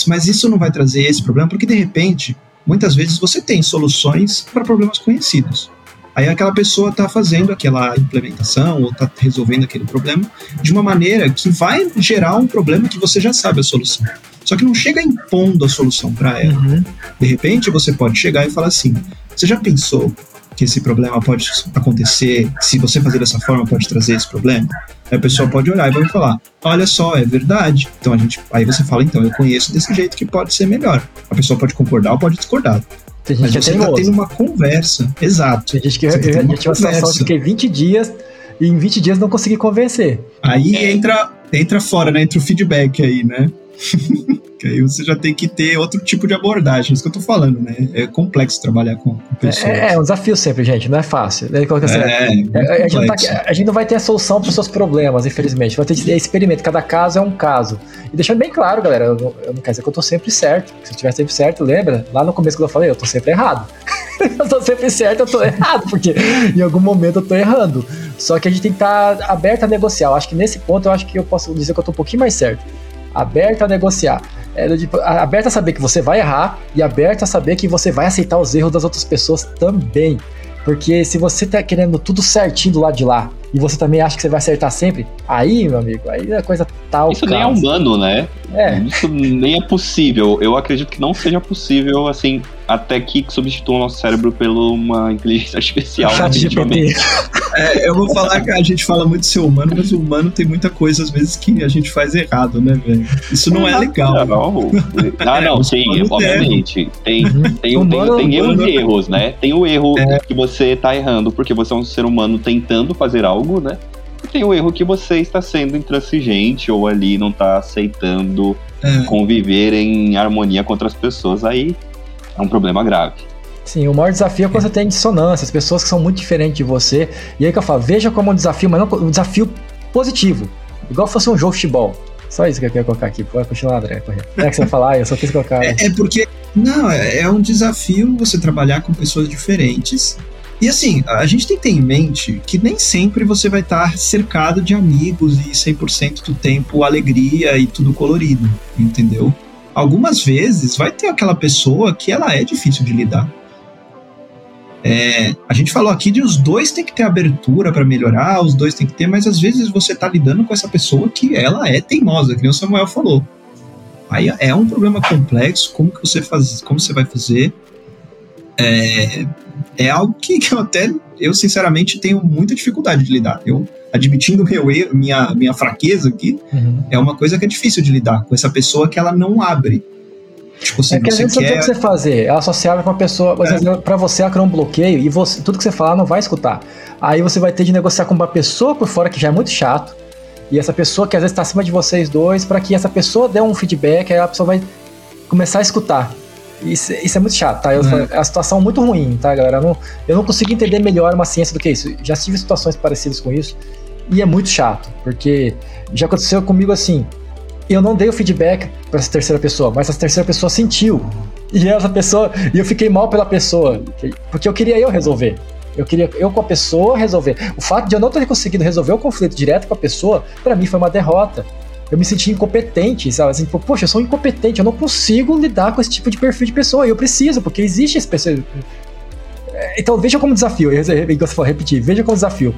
mas isso não vai trazer esse problema, porque de repente, muitas vezes você tem soluções para problemas conhecidos. Aí aquela pessoa está fazendo aquela implementação ou está resolvendo aquele problema de uma maneira que vai gerar um problema que você já sabe a solução. Só que não chega impondo a solução para ela. Uhum. De repente você pode chegar e falar assim: você já pensou que esse problema pode acontecer, se você fazer dessa forma pode trazer esse problema? Aí a pessoa pode olhar e vai falar: olha só, é verdade. Então a gente, aí você fala: então eu conheço desse jeito que pode ser melhor. A pessoa pode concordar ou pode discordar. Tem gente Mas você está tendo uma conversa. Exato. Tem gente que eu, eu, eu tive fiquei 20 dias e em 20 dias não consegui convencer. Aí é. entra, entra fora, né? Entra o feedback aí, né? Que aí você já tem que ter outro tipo de abordagem, isso que eu tô falando, né? É complexo trabalhar com, com pessoas. É, é, um desafio sempre, gente, não é fácil. É, é, a, gente tá, a, gente não vai ter a solução para os seus problemas, infelizmente. Vai ter experimento, cada caso é um caso. E deixando bem claro, galera, eu, eu não quero dizer que eu tô sempre certo. Se eu estiver sempre certo, lembra? Lá no começo que eu falei, eu tô sempre errado. eu tô sempre certo, eu tô errado, porque em algum momento eu tô errando. Só que a gente tem que estar tá aberto a negociar. Eu acho que nesse ponto eu acho que eu posso dizer que eu tô um pouquinho mais certo. Aberto a negociar. É, tipo, aberto a saber que você vai errar e aberto a saber que você vai aceitar os erros das outras pessoas também. Porque se você tá querendo tudo certinho do lado de lá e você também acha que você vai acertar sempre, aí, meu amigo, aí a coisa tá Isso caso. nem é humano, né? É. Isso nem é possível. Eu acredito que não seja possível, assim, até que substitua o nosso cérebro por uma inteligência artificial. é, eu vou falar que a gente fala muito de ser humano, mas o humano tem muita coisa, às vezes, que a gente faz errado, né, velho? Isso não é legal. Não, ah, não, sim, obviamente. Tem, uhum. tem, humano, tem, tem, erros e erros, né? Tem o erro é. que você tá errando porque você é um ser humano tentando fazer algo, né? E tem o erro que você está sendo intransigente ou ali não tá aceitando é. conviver em harmonia com outras pessoas. Aí é um problema grave. Sim, o maior desafio é quando você tem dissonância, as pessoas que são muito diferentes de você. E aí que eu falo, veja como um desafio, mas não um desafio positivo. Igual fosse um jogo de futebol. Só isso que eu quero colocar aqui. Pode continuar, André. É que você vai falar, eu só quis colocar. É, é porque. Não, é, é um desafio você trabalhar com pessoas diferentes. E assim, a gente tem que ter em mente que nem sempre você vai estar cercado de amigos e 100% do tempo alegria e tudo colorido, entendeu? Algumas vezes vai ter aquela pessoa que ela é difícil de lidar. É, a gente falou aqui de os dois tem que ter abertura para melhorar, os dois tem que ter, mas às vezes você tá lidando com essa pessoa que ela é teimosa, que o Samuel falou. Aí é um problema complexo, como que você faz, como você vai fazer? É, é algo que, que eu até, eu sinceramente tenho muita dificuldade de lidar. Eu admitindo meu erro, minha, minha fraqueza aqui, uhum. é uma coisa que é difícil de lidar com essa pessoa que ela não abre. Tipo assim, é que às vezes quer... não tem o que você fazer. Ela associada com uma pessoa, é. para você ela criou um bloqueio e você, tudo que você falar não vai escutar. Aí você vai ter de negociar com uma pessoa por fora que já é muito chato. E essa pessoa que às vezes está acima de vocês dois, para que essa pessoa dê um feedback, aí a pessoa vai começar a escutar. Isso, isso é muito chato, tá? Eu, é. é a situação muito ruim, tá, galera? Eu não, eu não consigo entender melhor uma ciência do que isso. Já tive situações parecidas com isso. E é muito chato, porque já aconteceu comigo assim. Eu não dei o feedback para essa terceira pessoa, mas essa terceira pessoa sentiu. E essa pessoa, e eu fiquei mal pela pessoa, porque eu queria eu resolver. Eu queria eu com a pessoa resolver. O fato de eu não ter conseguido resolver o conflito direto com a pessoa, para mim foi uma derrota. Eu me senti incompetente, sabe? Assim, poxa, eu sou incompetente, eu não consigo lidar com esse tipo de perfil de pessoa. E eu preciso, porque existe esse perfil. Então veja como desafio, eu vou repetir, veja como desafio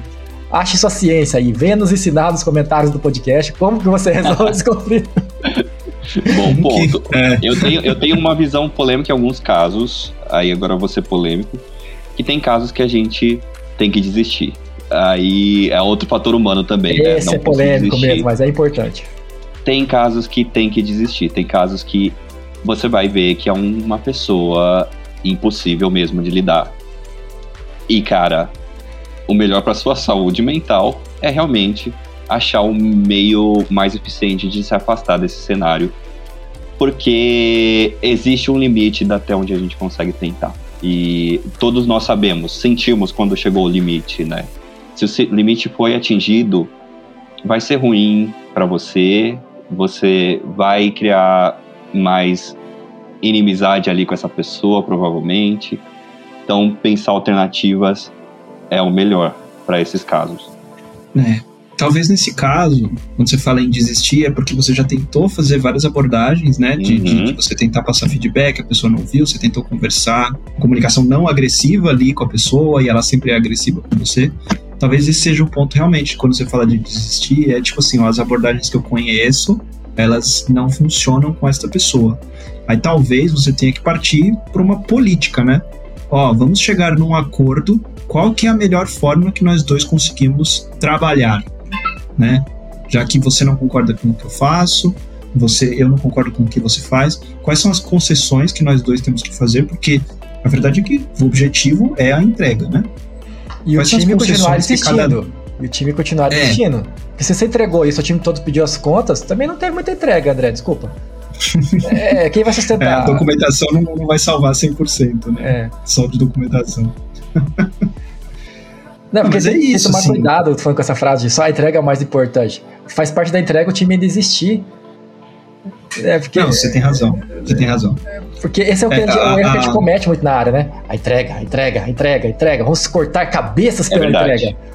ache sua ciência aí. Venha nos ensinar nos comentários do podcast como que você resolve esse conflito. Bom ponto. É. Eu, tenho, eu tenho uma visão polêmica em alguns casos, aí agora eu vou ser polêmico, que tem casos que a gente tem que desistir. Aí é outro fator humano também, Esse né? Esse é polêmico desistir. mesmo, mas é importante. Tem casos que tem que desistir, tem casos que você vai ver que é uma pessoa impossível mesmo de lidar. E, cara, o melhor para sua saúde mental é realmente achar um meio mais eficiente de se afastar desse cenário, porque existe um limite até onde a gente consegue tentar. E todos nós sabemos, sentimos quando chegou o limite, né? Se o limite foi atingido, vai ser ruim para você, você vai criar mais inimizade ali com essa pessoa, provavelmente. Então, pensar alternativas é o melhor para esses casos. É. Talvez nesse caso, quando você fala em desistir, é porque você já tentou fazer várias abordagens, né? De, uhum. de, de, você tentar passar feedback, a pessoa não viu, você tentou conversar, comunicação não agressiva ali com a pessoa e ela sempre é agressiva com você. Talvez esse seja o ponto realmente, quando você fala de desistir, é tipo assim, as abordagens que eu conheço, elas não funcionam com esta pessoa. Aí talvez você tenha que partir para uma política, né? Ó, vamos chegar num acordo qual que é a melhor forma que nós dois conseguimos trabalhar, né? Já que você não concorda com o que eu faço, você, eu não concordo com o que você faz, quais são as concessões que nós dois temos que fazer, porque a verdade é que o objetivo é a entrega, né? E o time continuar existindo. Cada... E o time continuar é. existindo. Porque se você entregou isso, o time todo pediu as contas, também não teve muita entrega, André, desculpa. É, quem vai sustentar? É, a documentação não, não vai salvar 100%, né? É. Só de documentação. Não, porque Mas é tem, isso, tem que tomar assim. cuidado falando com essa frase de só a entrega é o mais importante. Faz parte da entrega o time ainda existir. É porque, não, você tem razão. Você tem razão. Porque esse é o que, é, a, gente, a, o erro que a gente comete muito na área, né? A entrega, a entrega, a entrega, a entrega. Vamos cortar cabeças é pela verdade. entrega.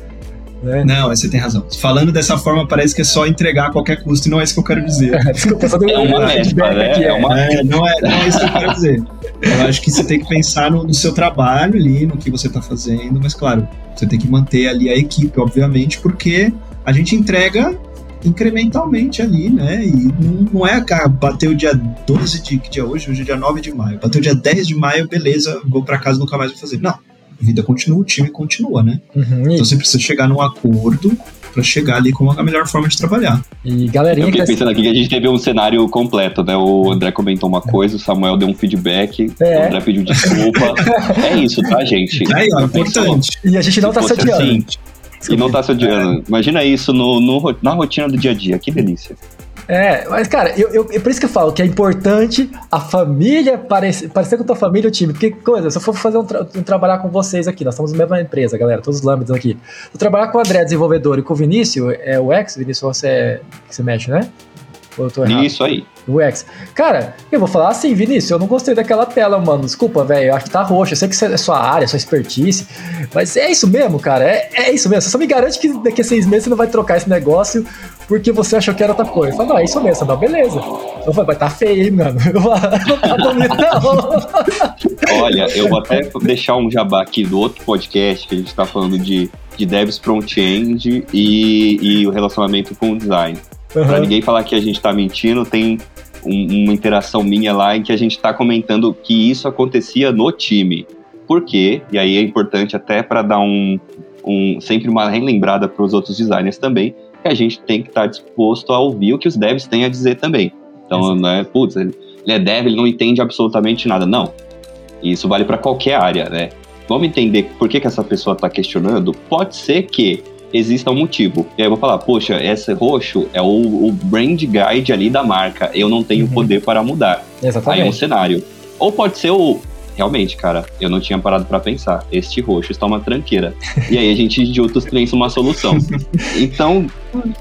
Né? Não, você tem razão. Falando dessa forma, parece que é só entregar a qualquer custo, e não é isso que eu quero dizer. Desculpa, só deu é uma feedback né? aqui. É, uma... é, não, é, não é isso que eu quero dizer. Eu acho que você tem que pensar no, no seu trabalho ali, no que você está fazendo, mas claro, você tem que manter ali a equipe, obviamente, porque a gente entrega incrementalmente ali, né? E não, é, cara, bateu dia 12 de que dia é hoje? Hoje é dia 9 de maio. Bateu dia 10 de maio, beleza, vou para casa nunca mais vou fazer. Não a vida continua, o time continua, né? Uhum, então você precisa chegar num acordo para chegar ali com a melhor forma de trabalhar. E galerinha. Eu fiquei tá pensando aqui que a gente teve um cenário completo, né? O André comentou uma coisa, o Samuel deu um feedback, é. o André pediu desculpa. é isso, tá, gente? É, ó, importante. E a gente não tá se odiando. Assim, e não tá se odiando. Imagina isso no, no, na rotina do dia a dia, que delícia. É, mas cara, eu, eu, é por isso que eu falo que é importante a família parecer, parecer com a tua família o time. Porque, coisa, se eu for fazer um, tra um trabalhar com vocês aqui, nós estamos na mesma empresa, galera, todos os lâmbitos aqui. Se eu trabalhar com o André, desenvolvedor, e com o Vinícius, é o X, Vinícius, você, é, você mexe, né? Eu tô errado? Isso aí. O X. Cara, eu vou falar assim, Vinícius, eu não gostei daquela tela, mano. Desculpa, velho. Eu acho que tá roxo. Eu sei que é sua área, sua expertise. Mas é isso mesmo, cara. É, é isso mesmo. Você só me garante que daqui a seis meses você não vai trocar esse negócio porque você achou que era outra coisa. Eu falo, não, é isso mesmo, não, beleza. Eu falei, mas tá feio, hein, mano? Não tá bonito, não. Olha, eu vou até deixar um jabá aqui do outro podcast que a gente tá falando de, de devs front-end e, e o relacionamento com o design. Uhum. Pra ninguém falar que a gente tá mentindo, tem um, uma interação minha lá em que a gente tá comentando que isso acontecia no time. Por quê? E aí é importante até para dar um, um sempre uma relembrada para os outros designers também, que a gente tem que estar tá disposto a ouvir o que os devs têm a dizer também. Então, não é, putz, ele, ele é dev, ele não entende absolutamente nada. Não. Isso vale para qualquer área, né? Vamos entender por que, que essa pessoa está questionando. Pode ser que exista um motivo. E aí eu vou falar, poxa, esse roxo é o, o brand guide ali da marca. Eu não tenho uhum. poder para mudar. Exatamente. Aí é um cenário. Ou pode ser o realmente, cara, eu não tinha parado para pensar. Este roxo está uma tranqueira. E aí a gente juntos pensa uma solução. Então,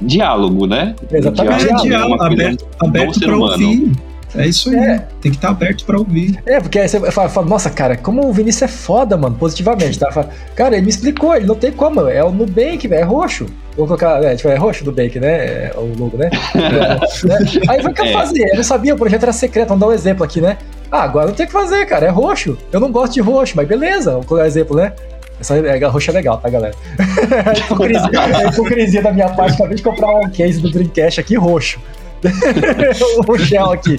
diálogo, né? Exatamente. Diálogo, é, diálogo, aberto, aberto para ouvir. É isso aí, é. tem que estar tá aberto pra ouvir. É, porque aí você fala, fala, nossa, cara, como o Vinícius é foda, mano, positivamente, tá? Fala, cara, ele me explicou, ele não tem como, é o Nubank, velho, é roxo. Vou colocar, é, tipo, é roxo Nubank, né? É o logo, né? é, né? Aí foi o que eu é. fazia, eu não sabia, o projeto era secreto, vamos dar um exemplo aqui, né? Ah, agora não tem o que fazer, cara, é roxo. Eu não gosto de roxo, mas beleza, vou colocar um exemplo, né? Essa é, roxa é legal, tá, galera? a, hipocrisia, a hipocrisia da minha parte, acabei de comprar um case do Dreamcast aqui roxo. o Shell aqui.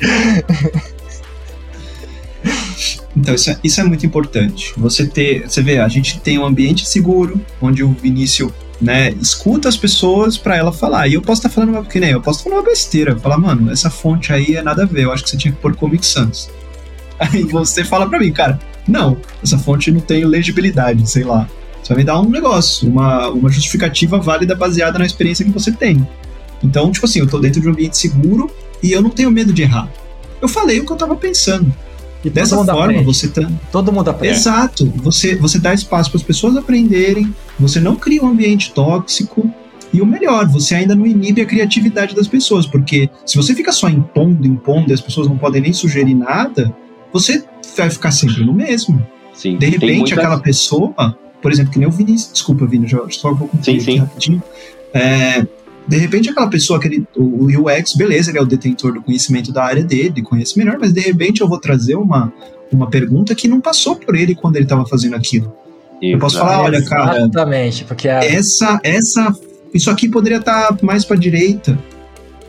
Então, isso é, isso é muito importante. Você ter, você vê, a gente tem um ambiente seguro, onde o Vinícius né, escuta as pessoas para ela falar. E eu posso estar tá falando uma, que nem eu posso falar uma besteira, falar, mano, essa fonte aí é nada a ver, eu acho que você tinha que pôr Comic Sans. Aí você fala para mim, cara, não, essa fonte não tem legibilidade, sei lá. Você vai me dar um negócio, uma, uma justificativa válida baseada na experiência que você tem. Então, tipo assim, eu tô dentro de um ambiente seguro e eu não tenho medo de errar. Eu falei o que eu tava pensando. E dessa forma, aprende. você tá. Todo mundo aprende. Exato. Você, você dá espaço para as pessoas aprenderem, você não cria um ambiente tóxico. E o melhor, você ainda não inibe a criatividade das pessoas, porque se você fica só impondo, impondo, e as pessoas não podem nem sugerir nada, você vai ficar sempre no mesmo. Sim, de repente, aquela pessoa, por exemplo, que nem o Vinícius, desculpa, Vini, já, só vou concluir sim, sim. rapidinho. É, de repente, aquela pessoa, aquele, o UX, beleza, ele é o detentor do conhecimento da área dele, conhece melhor, mas de repente eu vou trazer uma, uma pergunta que não passou por ele quando ele estava fazendo aquilo. Isso, eu posso falar, olha, cara. Exatamente, porque a... essa, essa, isso aqui poderia estar tá mais para direita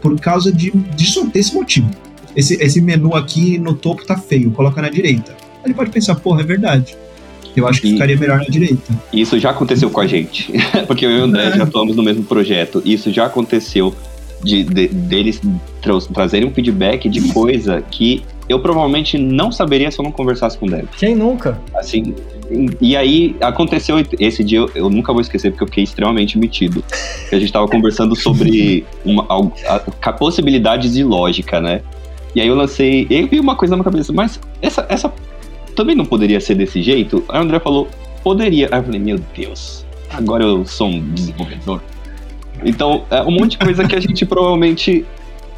por causa de, disso, desse motivo. Esse, esse menu aqui no topo tá feio, coloca na direita. Ele pode pensar, porra, é verdade. Eu acho que e ficaria melhor na direita. Isso já aconteceu com a gente, porque eu e o André é. já atuamos no mesmo projeto. Isso já aconteceu de, de deles tra trazerem um feedback de coisa que eu provavelmente não saberia se eu não conversasse com o Dev. Quem nunca? Assim, e aí aconteceu esse dia, eu, eu, nunca vou esquecer porque eu fiquei extremamente metido. a gente estava conversando sobre uma, a, a, possibilidades de lógica, né? E aí eu lancei, e aí veio uma coisa na minha cabeça, mas essa, essa também não poderia ser desse jeito? Aí o André falou, poderia. Aí eu falei, meu Deus, agora eu sou um desenvolvedor. Então, é um monte de coisa que a gente provavelmente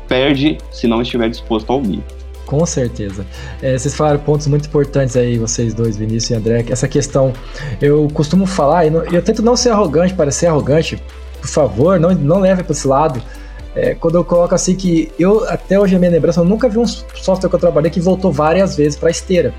perde se não estiver disposto a ouvir. Com certeza. É, vocês falaram pontos muito importantes aí, vocês dois, Vinícius e André. Essa questão, eu costumo falar, e eu tento não ser arrogante, parecer arrogante, por favor, não, não leve para esse lado. É, quando eu coloco assim que eu, até hoje a minha lembrança, eu nunca vi um software que eu trabalhei que voltou várias vezes para esteira.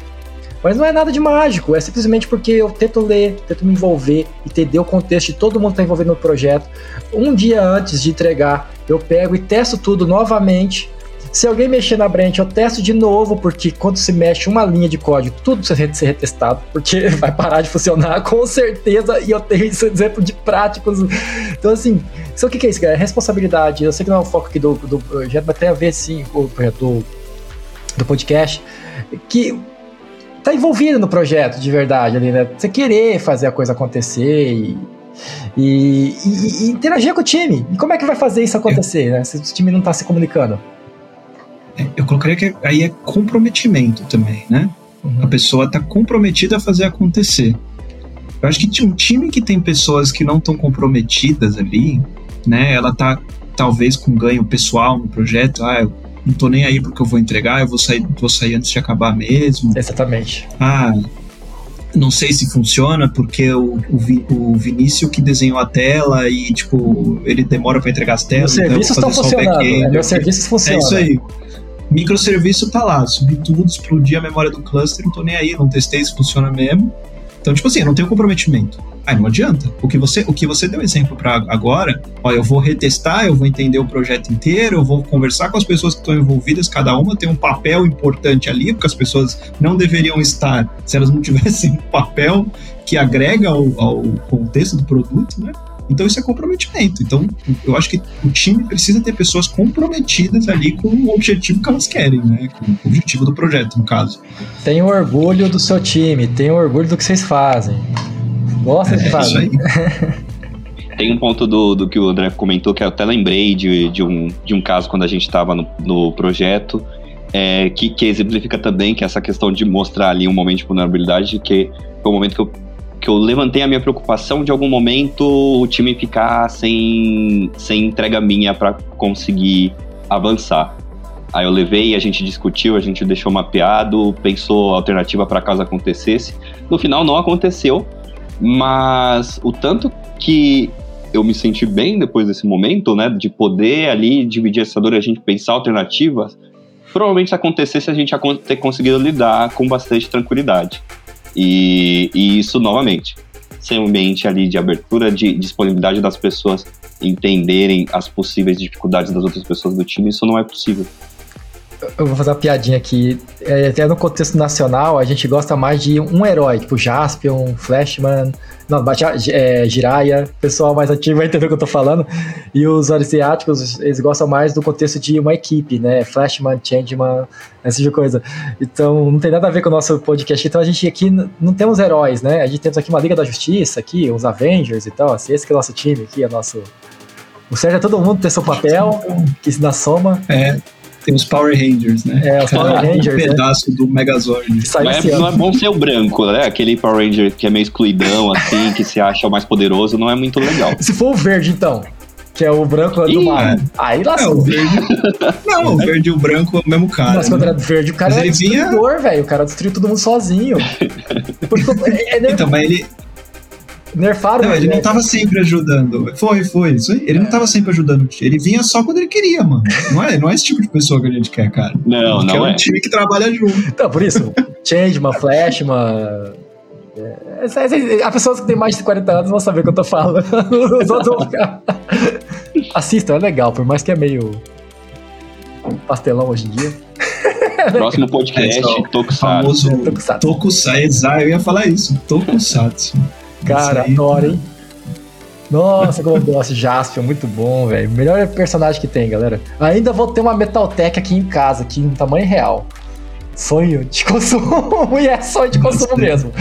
Mas não é nada de mágico, é simplesmente porque eu tento ler, tento me envolver, entender o contexto de todo mundo que está envolvido no projeto. Um dia antes de entregar, eu pego e testo tudo novamente. Se alguém mexer na branch, eu testo de novo, porque quando se mexe uma linha de código, tudo precisa ser retestado, porque vai parar de funcionar com certeza, e eu tenho esse exemplo de práticos. Então, assim, isso o que é isso, cara? É responsabilidade. Eu sei que não é o foco aqui do, do projeto, mas tem a ver, sim, com o projeto do, do podcast, que tá envolvido no projeto de verdade ali, né? Você querer fazer a coisa acontecer e, e, e, e interagir com o time. E como é que vai fazer isso acontecer, né? Se o time não tá se comunicando? É, eu colocaria que aí é comprometimento também, né? Uhum. A pessoa tá comprometida a fazer acontecer. Eu acho que um time que tem pessoas que não estão comprometidas ali, né? Ela tá talvez com ganho pessoal no projeto. Ah, eu não tô nem aí porque eu vou entregar, eu vou sair, vou sair antes de acabar mesmo. Exatamente. Ah, não sei se funciona porque o, o, o Vinícius que desenhou a tela e, tipo, ele demora para entregar as telas. Meus serviços estão então funcionando, né? Meus serviços funcionam. É isso aí. Microserviço tá lá, subi tudo, explodi a memória do cluster, não tô nem aí, não testei se funciona mesmo. Então, tipo assim, eu não tenho comprometimento. Aí não adianta. O que você, o que você deu exemplo para agora, ó, eu vou retestar, eu vou entender o projeto inteiro, eu vou conversar com as pessoas que estão envolvidas, cada uma tem um papel importante ali, porque as pessoas não deveriam estar se elas não tivessem um papel que agrega ao, ao contexto do produto, né? Então isso é comprometimento. Então eu acho que o time precisa ter pessoas comprometidas ali com o objetivo que elas querem, né? Com o objetivo do projeto, no caso. Tenha orgulho do seu time, tenha orgulho do que vocês fazem. Gosta de é, fazer. Tem um ponto do, do que o André comentou que eu até lembrei de, de, um, de um caso quando a gente estava no, no projeto. É, que, que exemplifica também que essa questão de mostrar ali um momento de vulnerabilidade, que foi o momento que eu que eu levantei a minha preocupação de algum momento o time ficar sem, sem entrega minha para conseguir avançar. Aí eu levei, a gente discutiu, a gente deixou mapeado, pensou alternativa para caso acontecesse. No final não aconteceu, mas o tanto que eu me senti bem depois desse momento, né, de poder ali dividir essa dor e a gente pensar alternativas, provavelmente se acontecesse a gente ia ter conseguido lidar com bastante tranquilidade. E, e isso, novamente, sem um ambiente ali de abertura, de disponibilidade das pessoas entenderem as possíveis dificuldades das outras pessoas do time, isso não é possível eu vou fazer uma piadinha aqui. É, até no contexto nacional, a gente gosta mais de um herói, tipo Jaspion, Flashman, não, é, Jiraiya, pessoal mais ativo vai entender o que eu tô falando. E os asiáticos, eles gostam mais do contexto de uma equipe, né? Flashman, Changeman, essa tipo de coisa. Então, não tem nada a ver com o nosso podcast. Então, a gente aqui não temos heróis, né? A gente temos aqui uma Liga da Justiça, aqui, uns Avengers e tal. Assim, esse que é o nosso time aqui, é nosso... O certo é todo mundo ter seu papel, que se dá soma. É, tem os Power Rangers, né? É, os Power Rangers. Um né? pedaço né? do Megazord. Mas não é bom ser o branco, né? Aquele Power Ranger que é meio excluidão, assim, que se acha o mais poderoso, não é muito legal. Se for o verde, então. Que é o branco do mar. Aí lá é, o verde. Não, o verde e o branco é o mesmo cara. Mas quando né? era verde, o cara mas era destruidor, vinha... velho. O cara destruiu todo mundo sozinho. Depois, é, é, então, mas ele, Nerfaram Não, ele não tava sempre ajudando. Foi, foi. Isso aí. Ele não tava sempre ajudando. Ele vinha só quando ele queria, mano. Não é, não é esse tipo de pessoa que a gente quer, cara. Não, não é. um é. time que trabalha junto. Então, por isso, Change, uma Flash, uma. É, as pessoas que têm mais de 40 anos vão saber o que eu tô falando. Os outros vão ficar. Assistam, é legal, por mais que é meio pastelão hoje em dia. Próximo podcast, é, Tokusatsu. Famoso Tokusatsu. Tokusatsu, eu ia falar isso. Tokusatsu. Cara, adoro, hein? Nossa, como eu gosto. Jaspion, muito bom, velho. Melhor personagem que tem, galera. Ainda vou ter uma Metaltech aqui em casa, aqui no tamanho real. Sonho de consumo. e é sonho de consumo mesmo.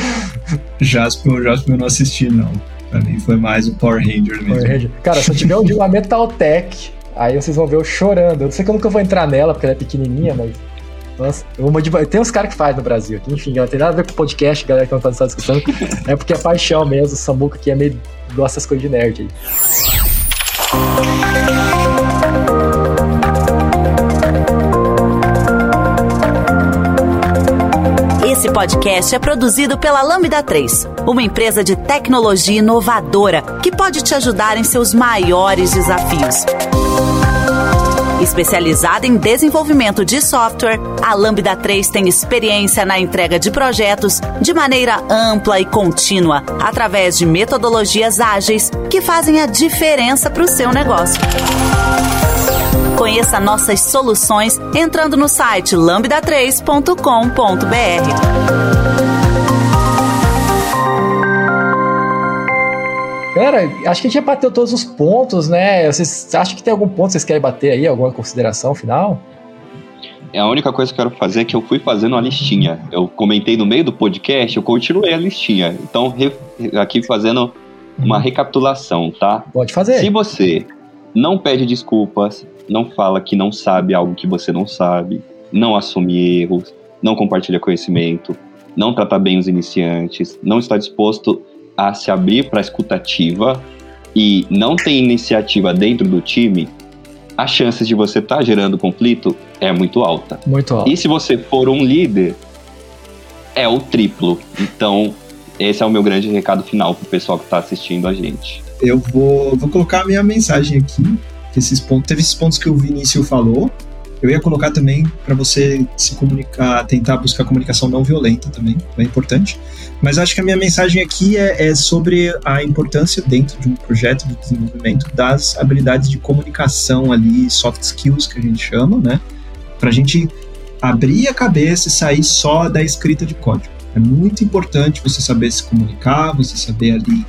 Jaspion, Jaspion eu não assisti, não. Pra mim foi mais o Power Ranger mesmo. Power Ranger. Cara, se eu tiver um dia uma Metaltech Aí vocês vão ver eu chorando. Eu não sei que eu vou entrar nela, porque ela é pequenininha, mas. Nossa, tem uns caras que faz no Brasil aqui. Enfim, ela tem nada a ver com podcast, galera que não tá fazendo essa discussão. é porque é paixão mesmo. O Samuca aqui é meio. gosta das coisas de nerd aí. Esse podcast é produzido pela Lambda 3, uma empresa de tecnologia inovadora que pode te ajudar em seus maiores desafios. Especializada em desenvolvimento de software, a Lambda 3 tem experiência na entrega de projetos de maneira ampla e contínua, através de metodologias ágeis que fazem a diferença para o seu negócio. Conheça nossas soluções entrando no site lambda3.com.br. Galera, acho que a gente já bateu todos os pontos, né? Vocês acham que tem algum ponto que vocês querem bater aí? Alguma consideração final? É a única coisa que eu quero fazer é que eu fui fazendo uma listinha. Eu comentei no meio do podcast, eu continuei a listinha. Então, aqui fazendo uma uhum. recapitulação, tá? Pode fazer. Se você não pede desculpas, não fala que não sabe algo que você não sabe, não assume erros, não compartilha conhecimento, não trata bem os iniciantes, não está disposto a se abrir para a escutativa e não tem iniciativa dentro do time, as chances de você estar tá gerando conflito é muito alta. Muito alta. E se você for um líder, é o triplo. Então, esse é o meu grande recado final para o pessoal que está assistindo a gente. Eu vou, vou colocar a minha mensagem aqui. Esses pontos, teve esses pontos que o Vinícius falou, eu ia colocar também para você se comunicar, tentar buscar comunicação não violenta também, é importante. Mas acho que a minha mensagem aqui é, é, sobre a importância dentro de um projeto de desenvolvimento das habilidades de comunicação ali, soft skills que a gente chama, né? Para a gente abrir a cabeça e sair só da escrita de código. É muito importante você saber se comunicar, você saber ali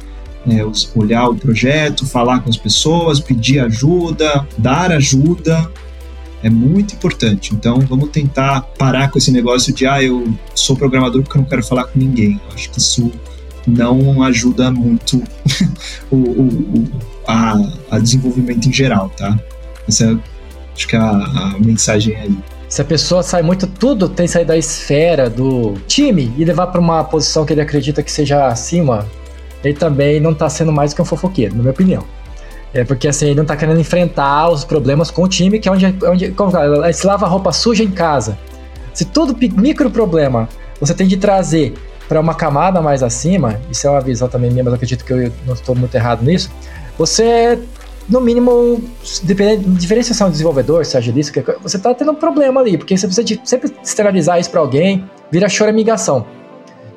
é, olhar o projeto, falar com as pessoas, pedir ajuda, dar ajuda, é muito importante. Então, vamos tentar parar com esse negócio de, ah, eu sou programador porque eu não quero falar com ninguém. Eu acho que isso não ajuda muito o, o, o a, a, desenvolvimento em geral, tá? Essa é, acho que é a, a mensagem aí. Se a pessoa sai muito, tudo tem que sair da esfera do time e levar para uma posição que ele acredita que seja acima, ele também não está sendo mais do que um fofoqueiro, na minha opinião. É porque assim, ele não tá querendo enfrentar os problemas com o time, que é onde, onde como, se lava roupa suja em casa. Se todo micro problema você tem de trazer para uma camada mais acima, isso é uma visão também minha, mas acredito que eu não estou muito errado nisso, você, no mínimo, diferenciação de desenvolvedor, se agilista, você tá tendo um problema ali, porque você precisa de sempre externalizar isso para alguém, vira choramigação.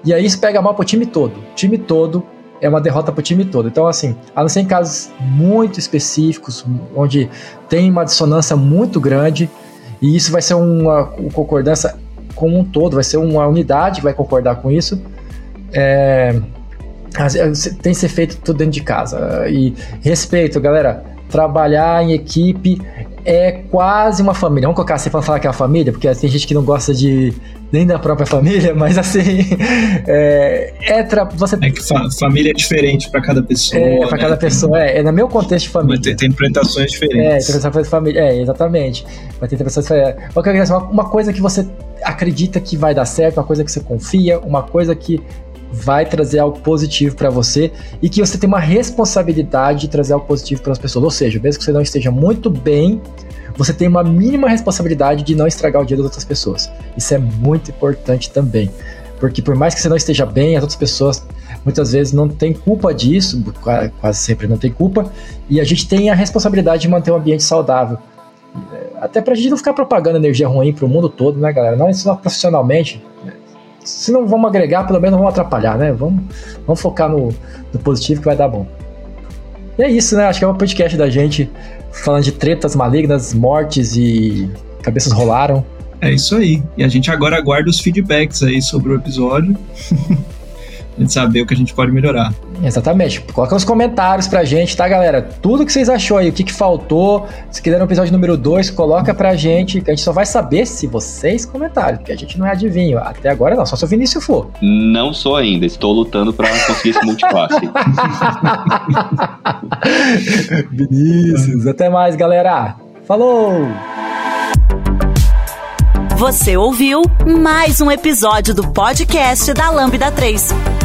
E aí isso pega mal pro time todo. O time todo é uma derrota para o time todo. Então, assim, a não ser em casos muito específicos, onde tem uma dissonância muito grande, e isso vai ser uma, uma concordância como um todo, vai ser uma unidade que vai concordar com isso. É, tem que ser feito tudo dentro de casa. E respeito, galera. Trabalhar em equipe é quase uma família. Vamos colocar assim para falar que é uma família, porque tem gente que não gosta de nem da própria família, mas assim é, é tra... você é que fa família é diferente para cada pessoa. É para né? cada pessoa é, é no meu contexto de família. Tem, tem interpretações diferentes. É, interpretações de família, é exatamente. Vai ter interpretações diferentes. Uma, uma coisa que você acredita que vai dar certo, uma coisa que você confia, uma coisa que vai trazer algo positivo para você e que você tem uma responsabilidade de trazer algo positivo para as pessoas. Ou seja, mesmo que você não esteja muito bem, você tem uma mínima responsabilidade de não estragar o dia das outras pessoas. Isso é muito importante também. Porque por mais que você não esteja bem, as outras pessoas muitas vezes não têm culpa disso, quase sempre não tem culpa, e a gente tem a responsabilidade de manter um ambiente saudável. Até pra gente não ficar propagando energia ruim pro mundo todo, né, galera? Não só profissionalmente, se não vamos agregar, pelo menos não vamos atrapalhar, né? Vamos, vamos focar no, no positivo que vai dar bom. E é isso, né? Acho que é um podcast da gente falando de tretas malignas, mortes e cabeças rolaram. É isso aí. E a gente agora aguarda os feedbacks aí sobre o episódio. a gente saber o que a gente pode melhorar. Exatamente. Coloca nos comentários pra gente, tá, galera? Tudo que vocês achou aí, o que, que faltou. Se quiser no episódio número 2, coloca pra gente, que a gente só vai saber se vocês comentaram, porque a gente não é adivinho. Até agora não, só se o Vinícius for. Não sou ainda, estou lutando pra conseguir esse multipasse. Vinícius, até mais, galera. Falou! Você ouviu mais um episódio do podcast da Lambda 3.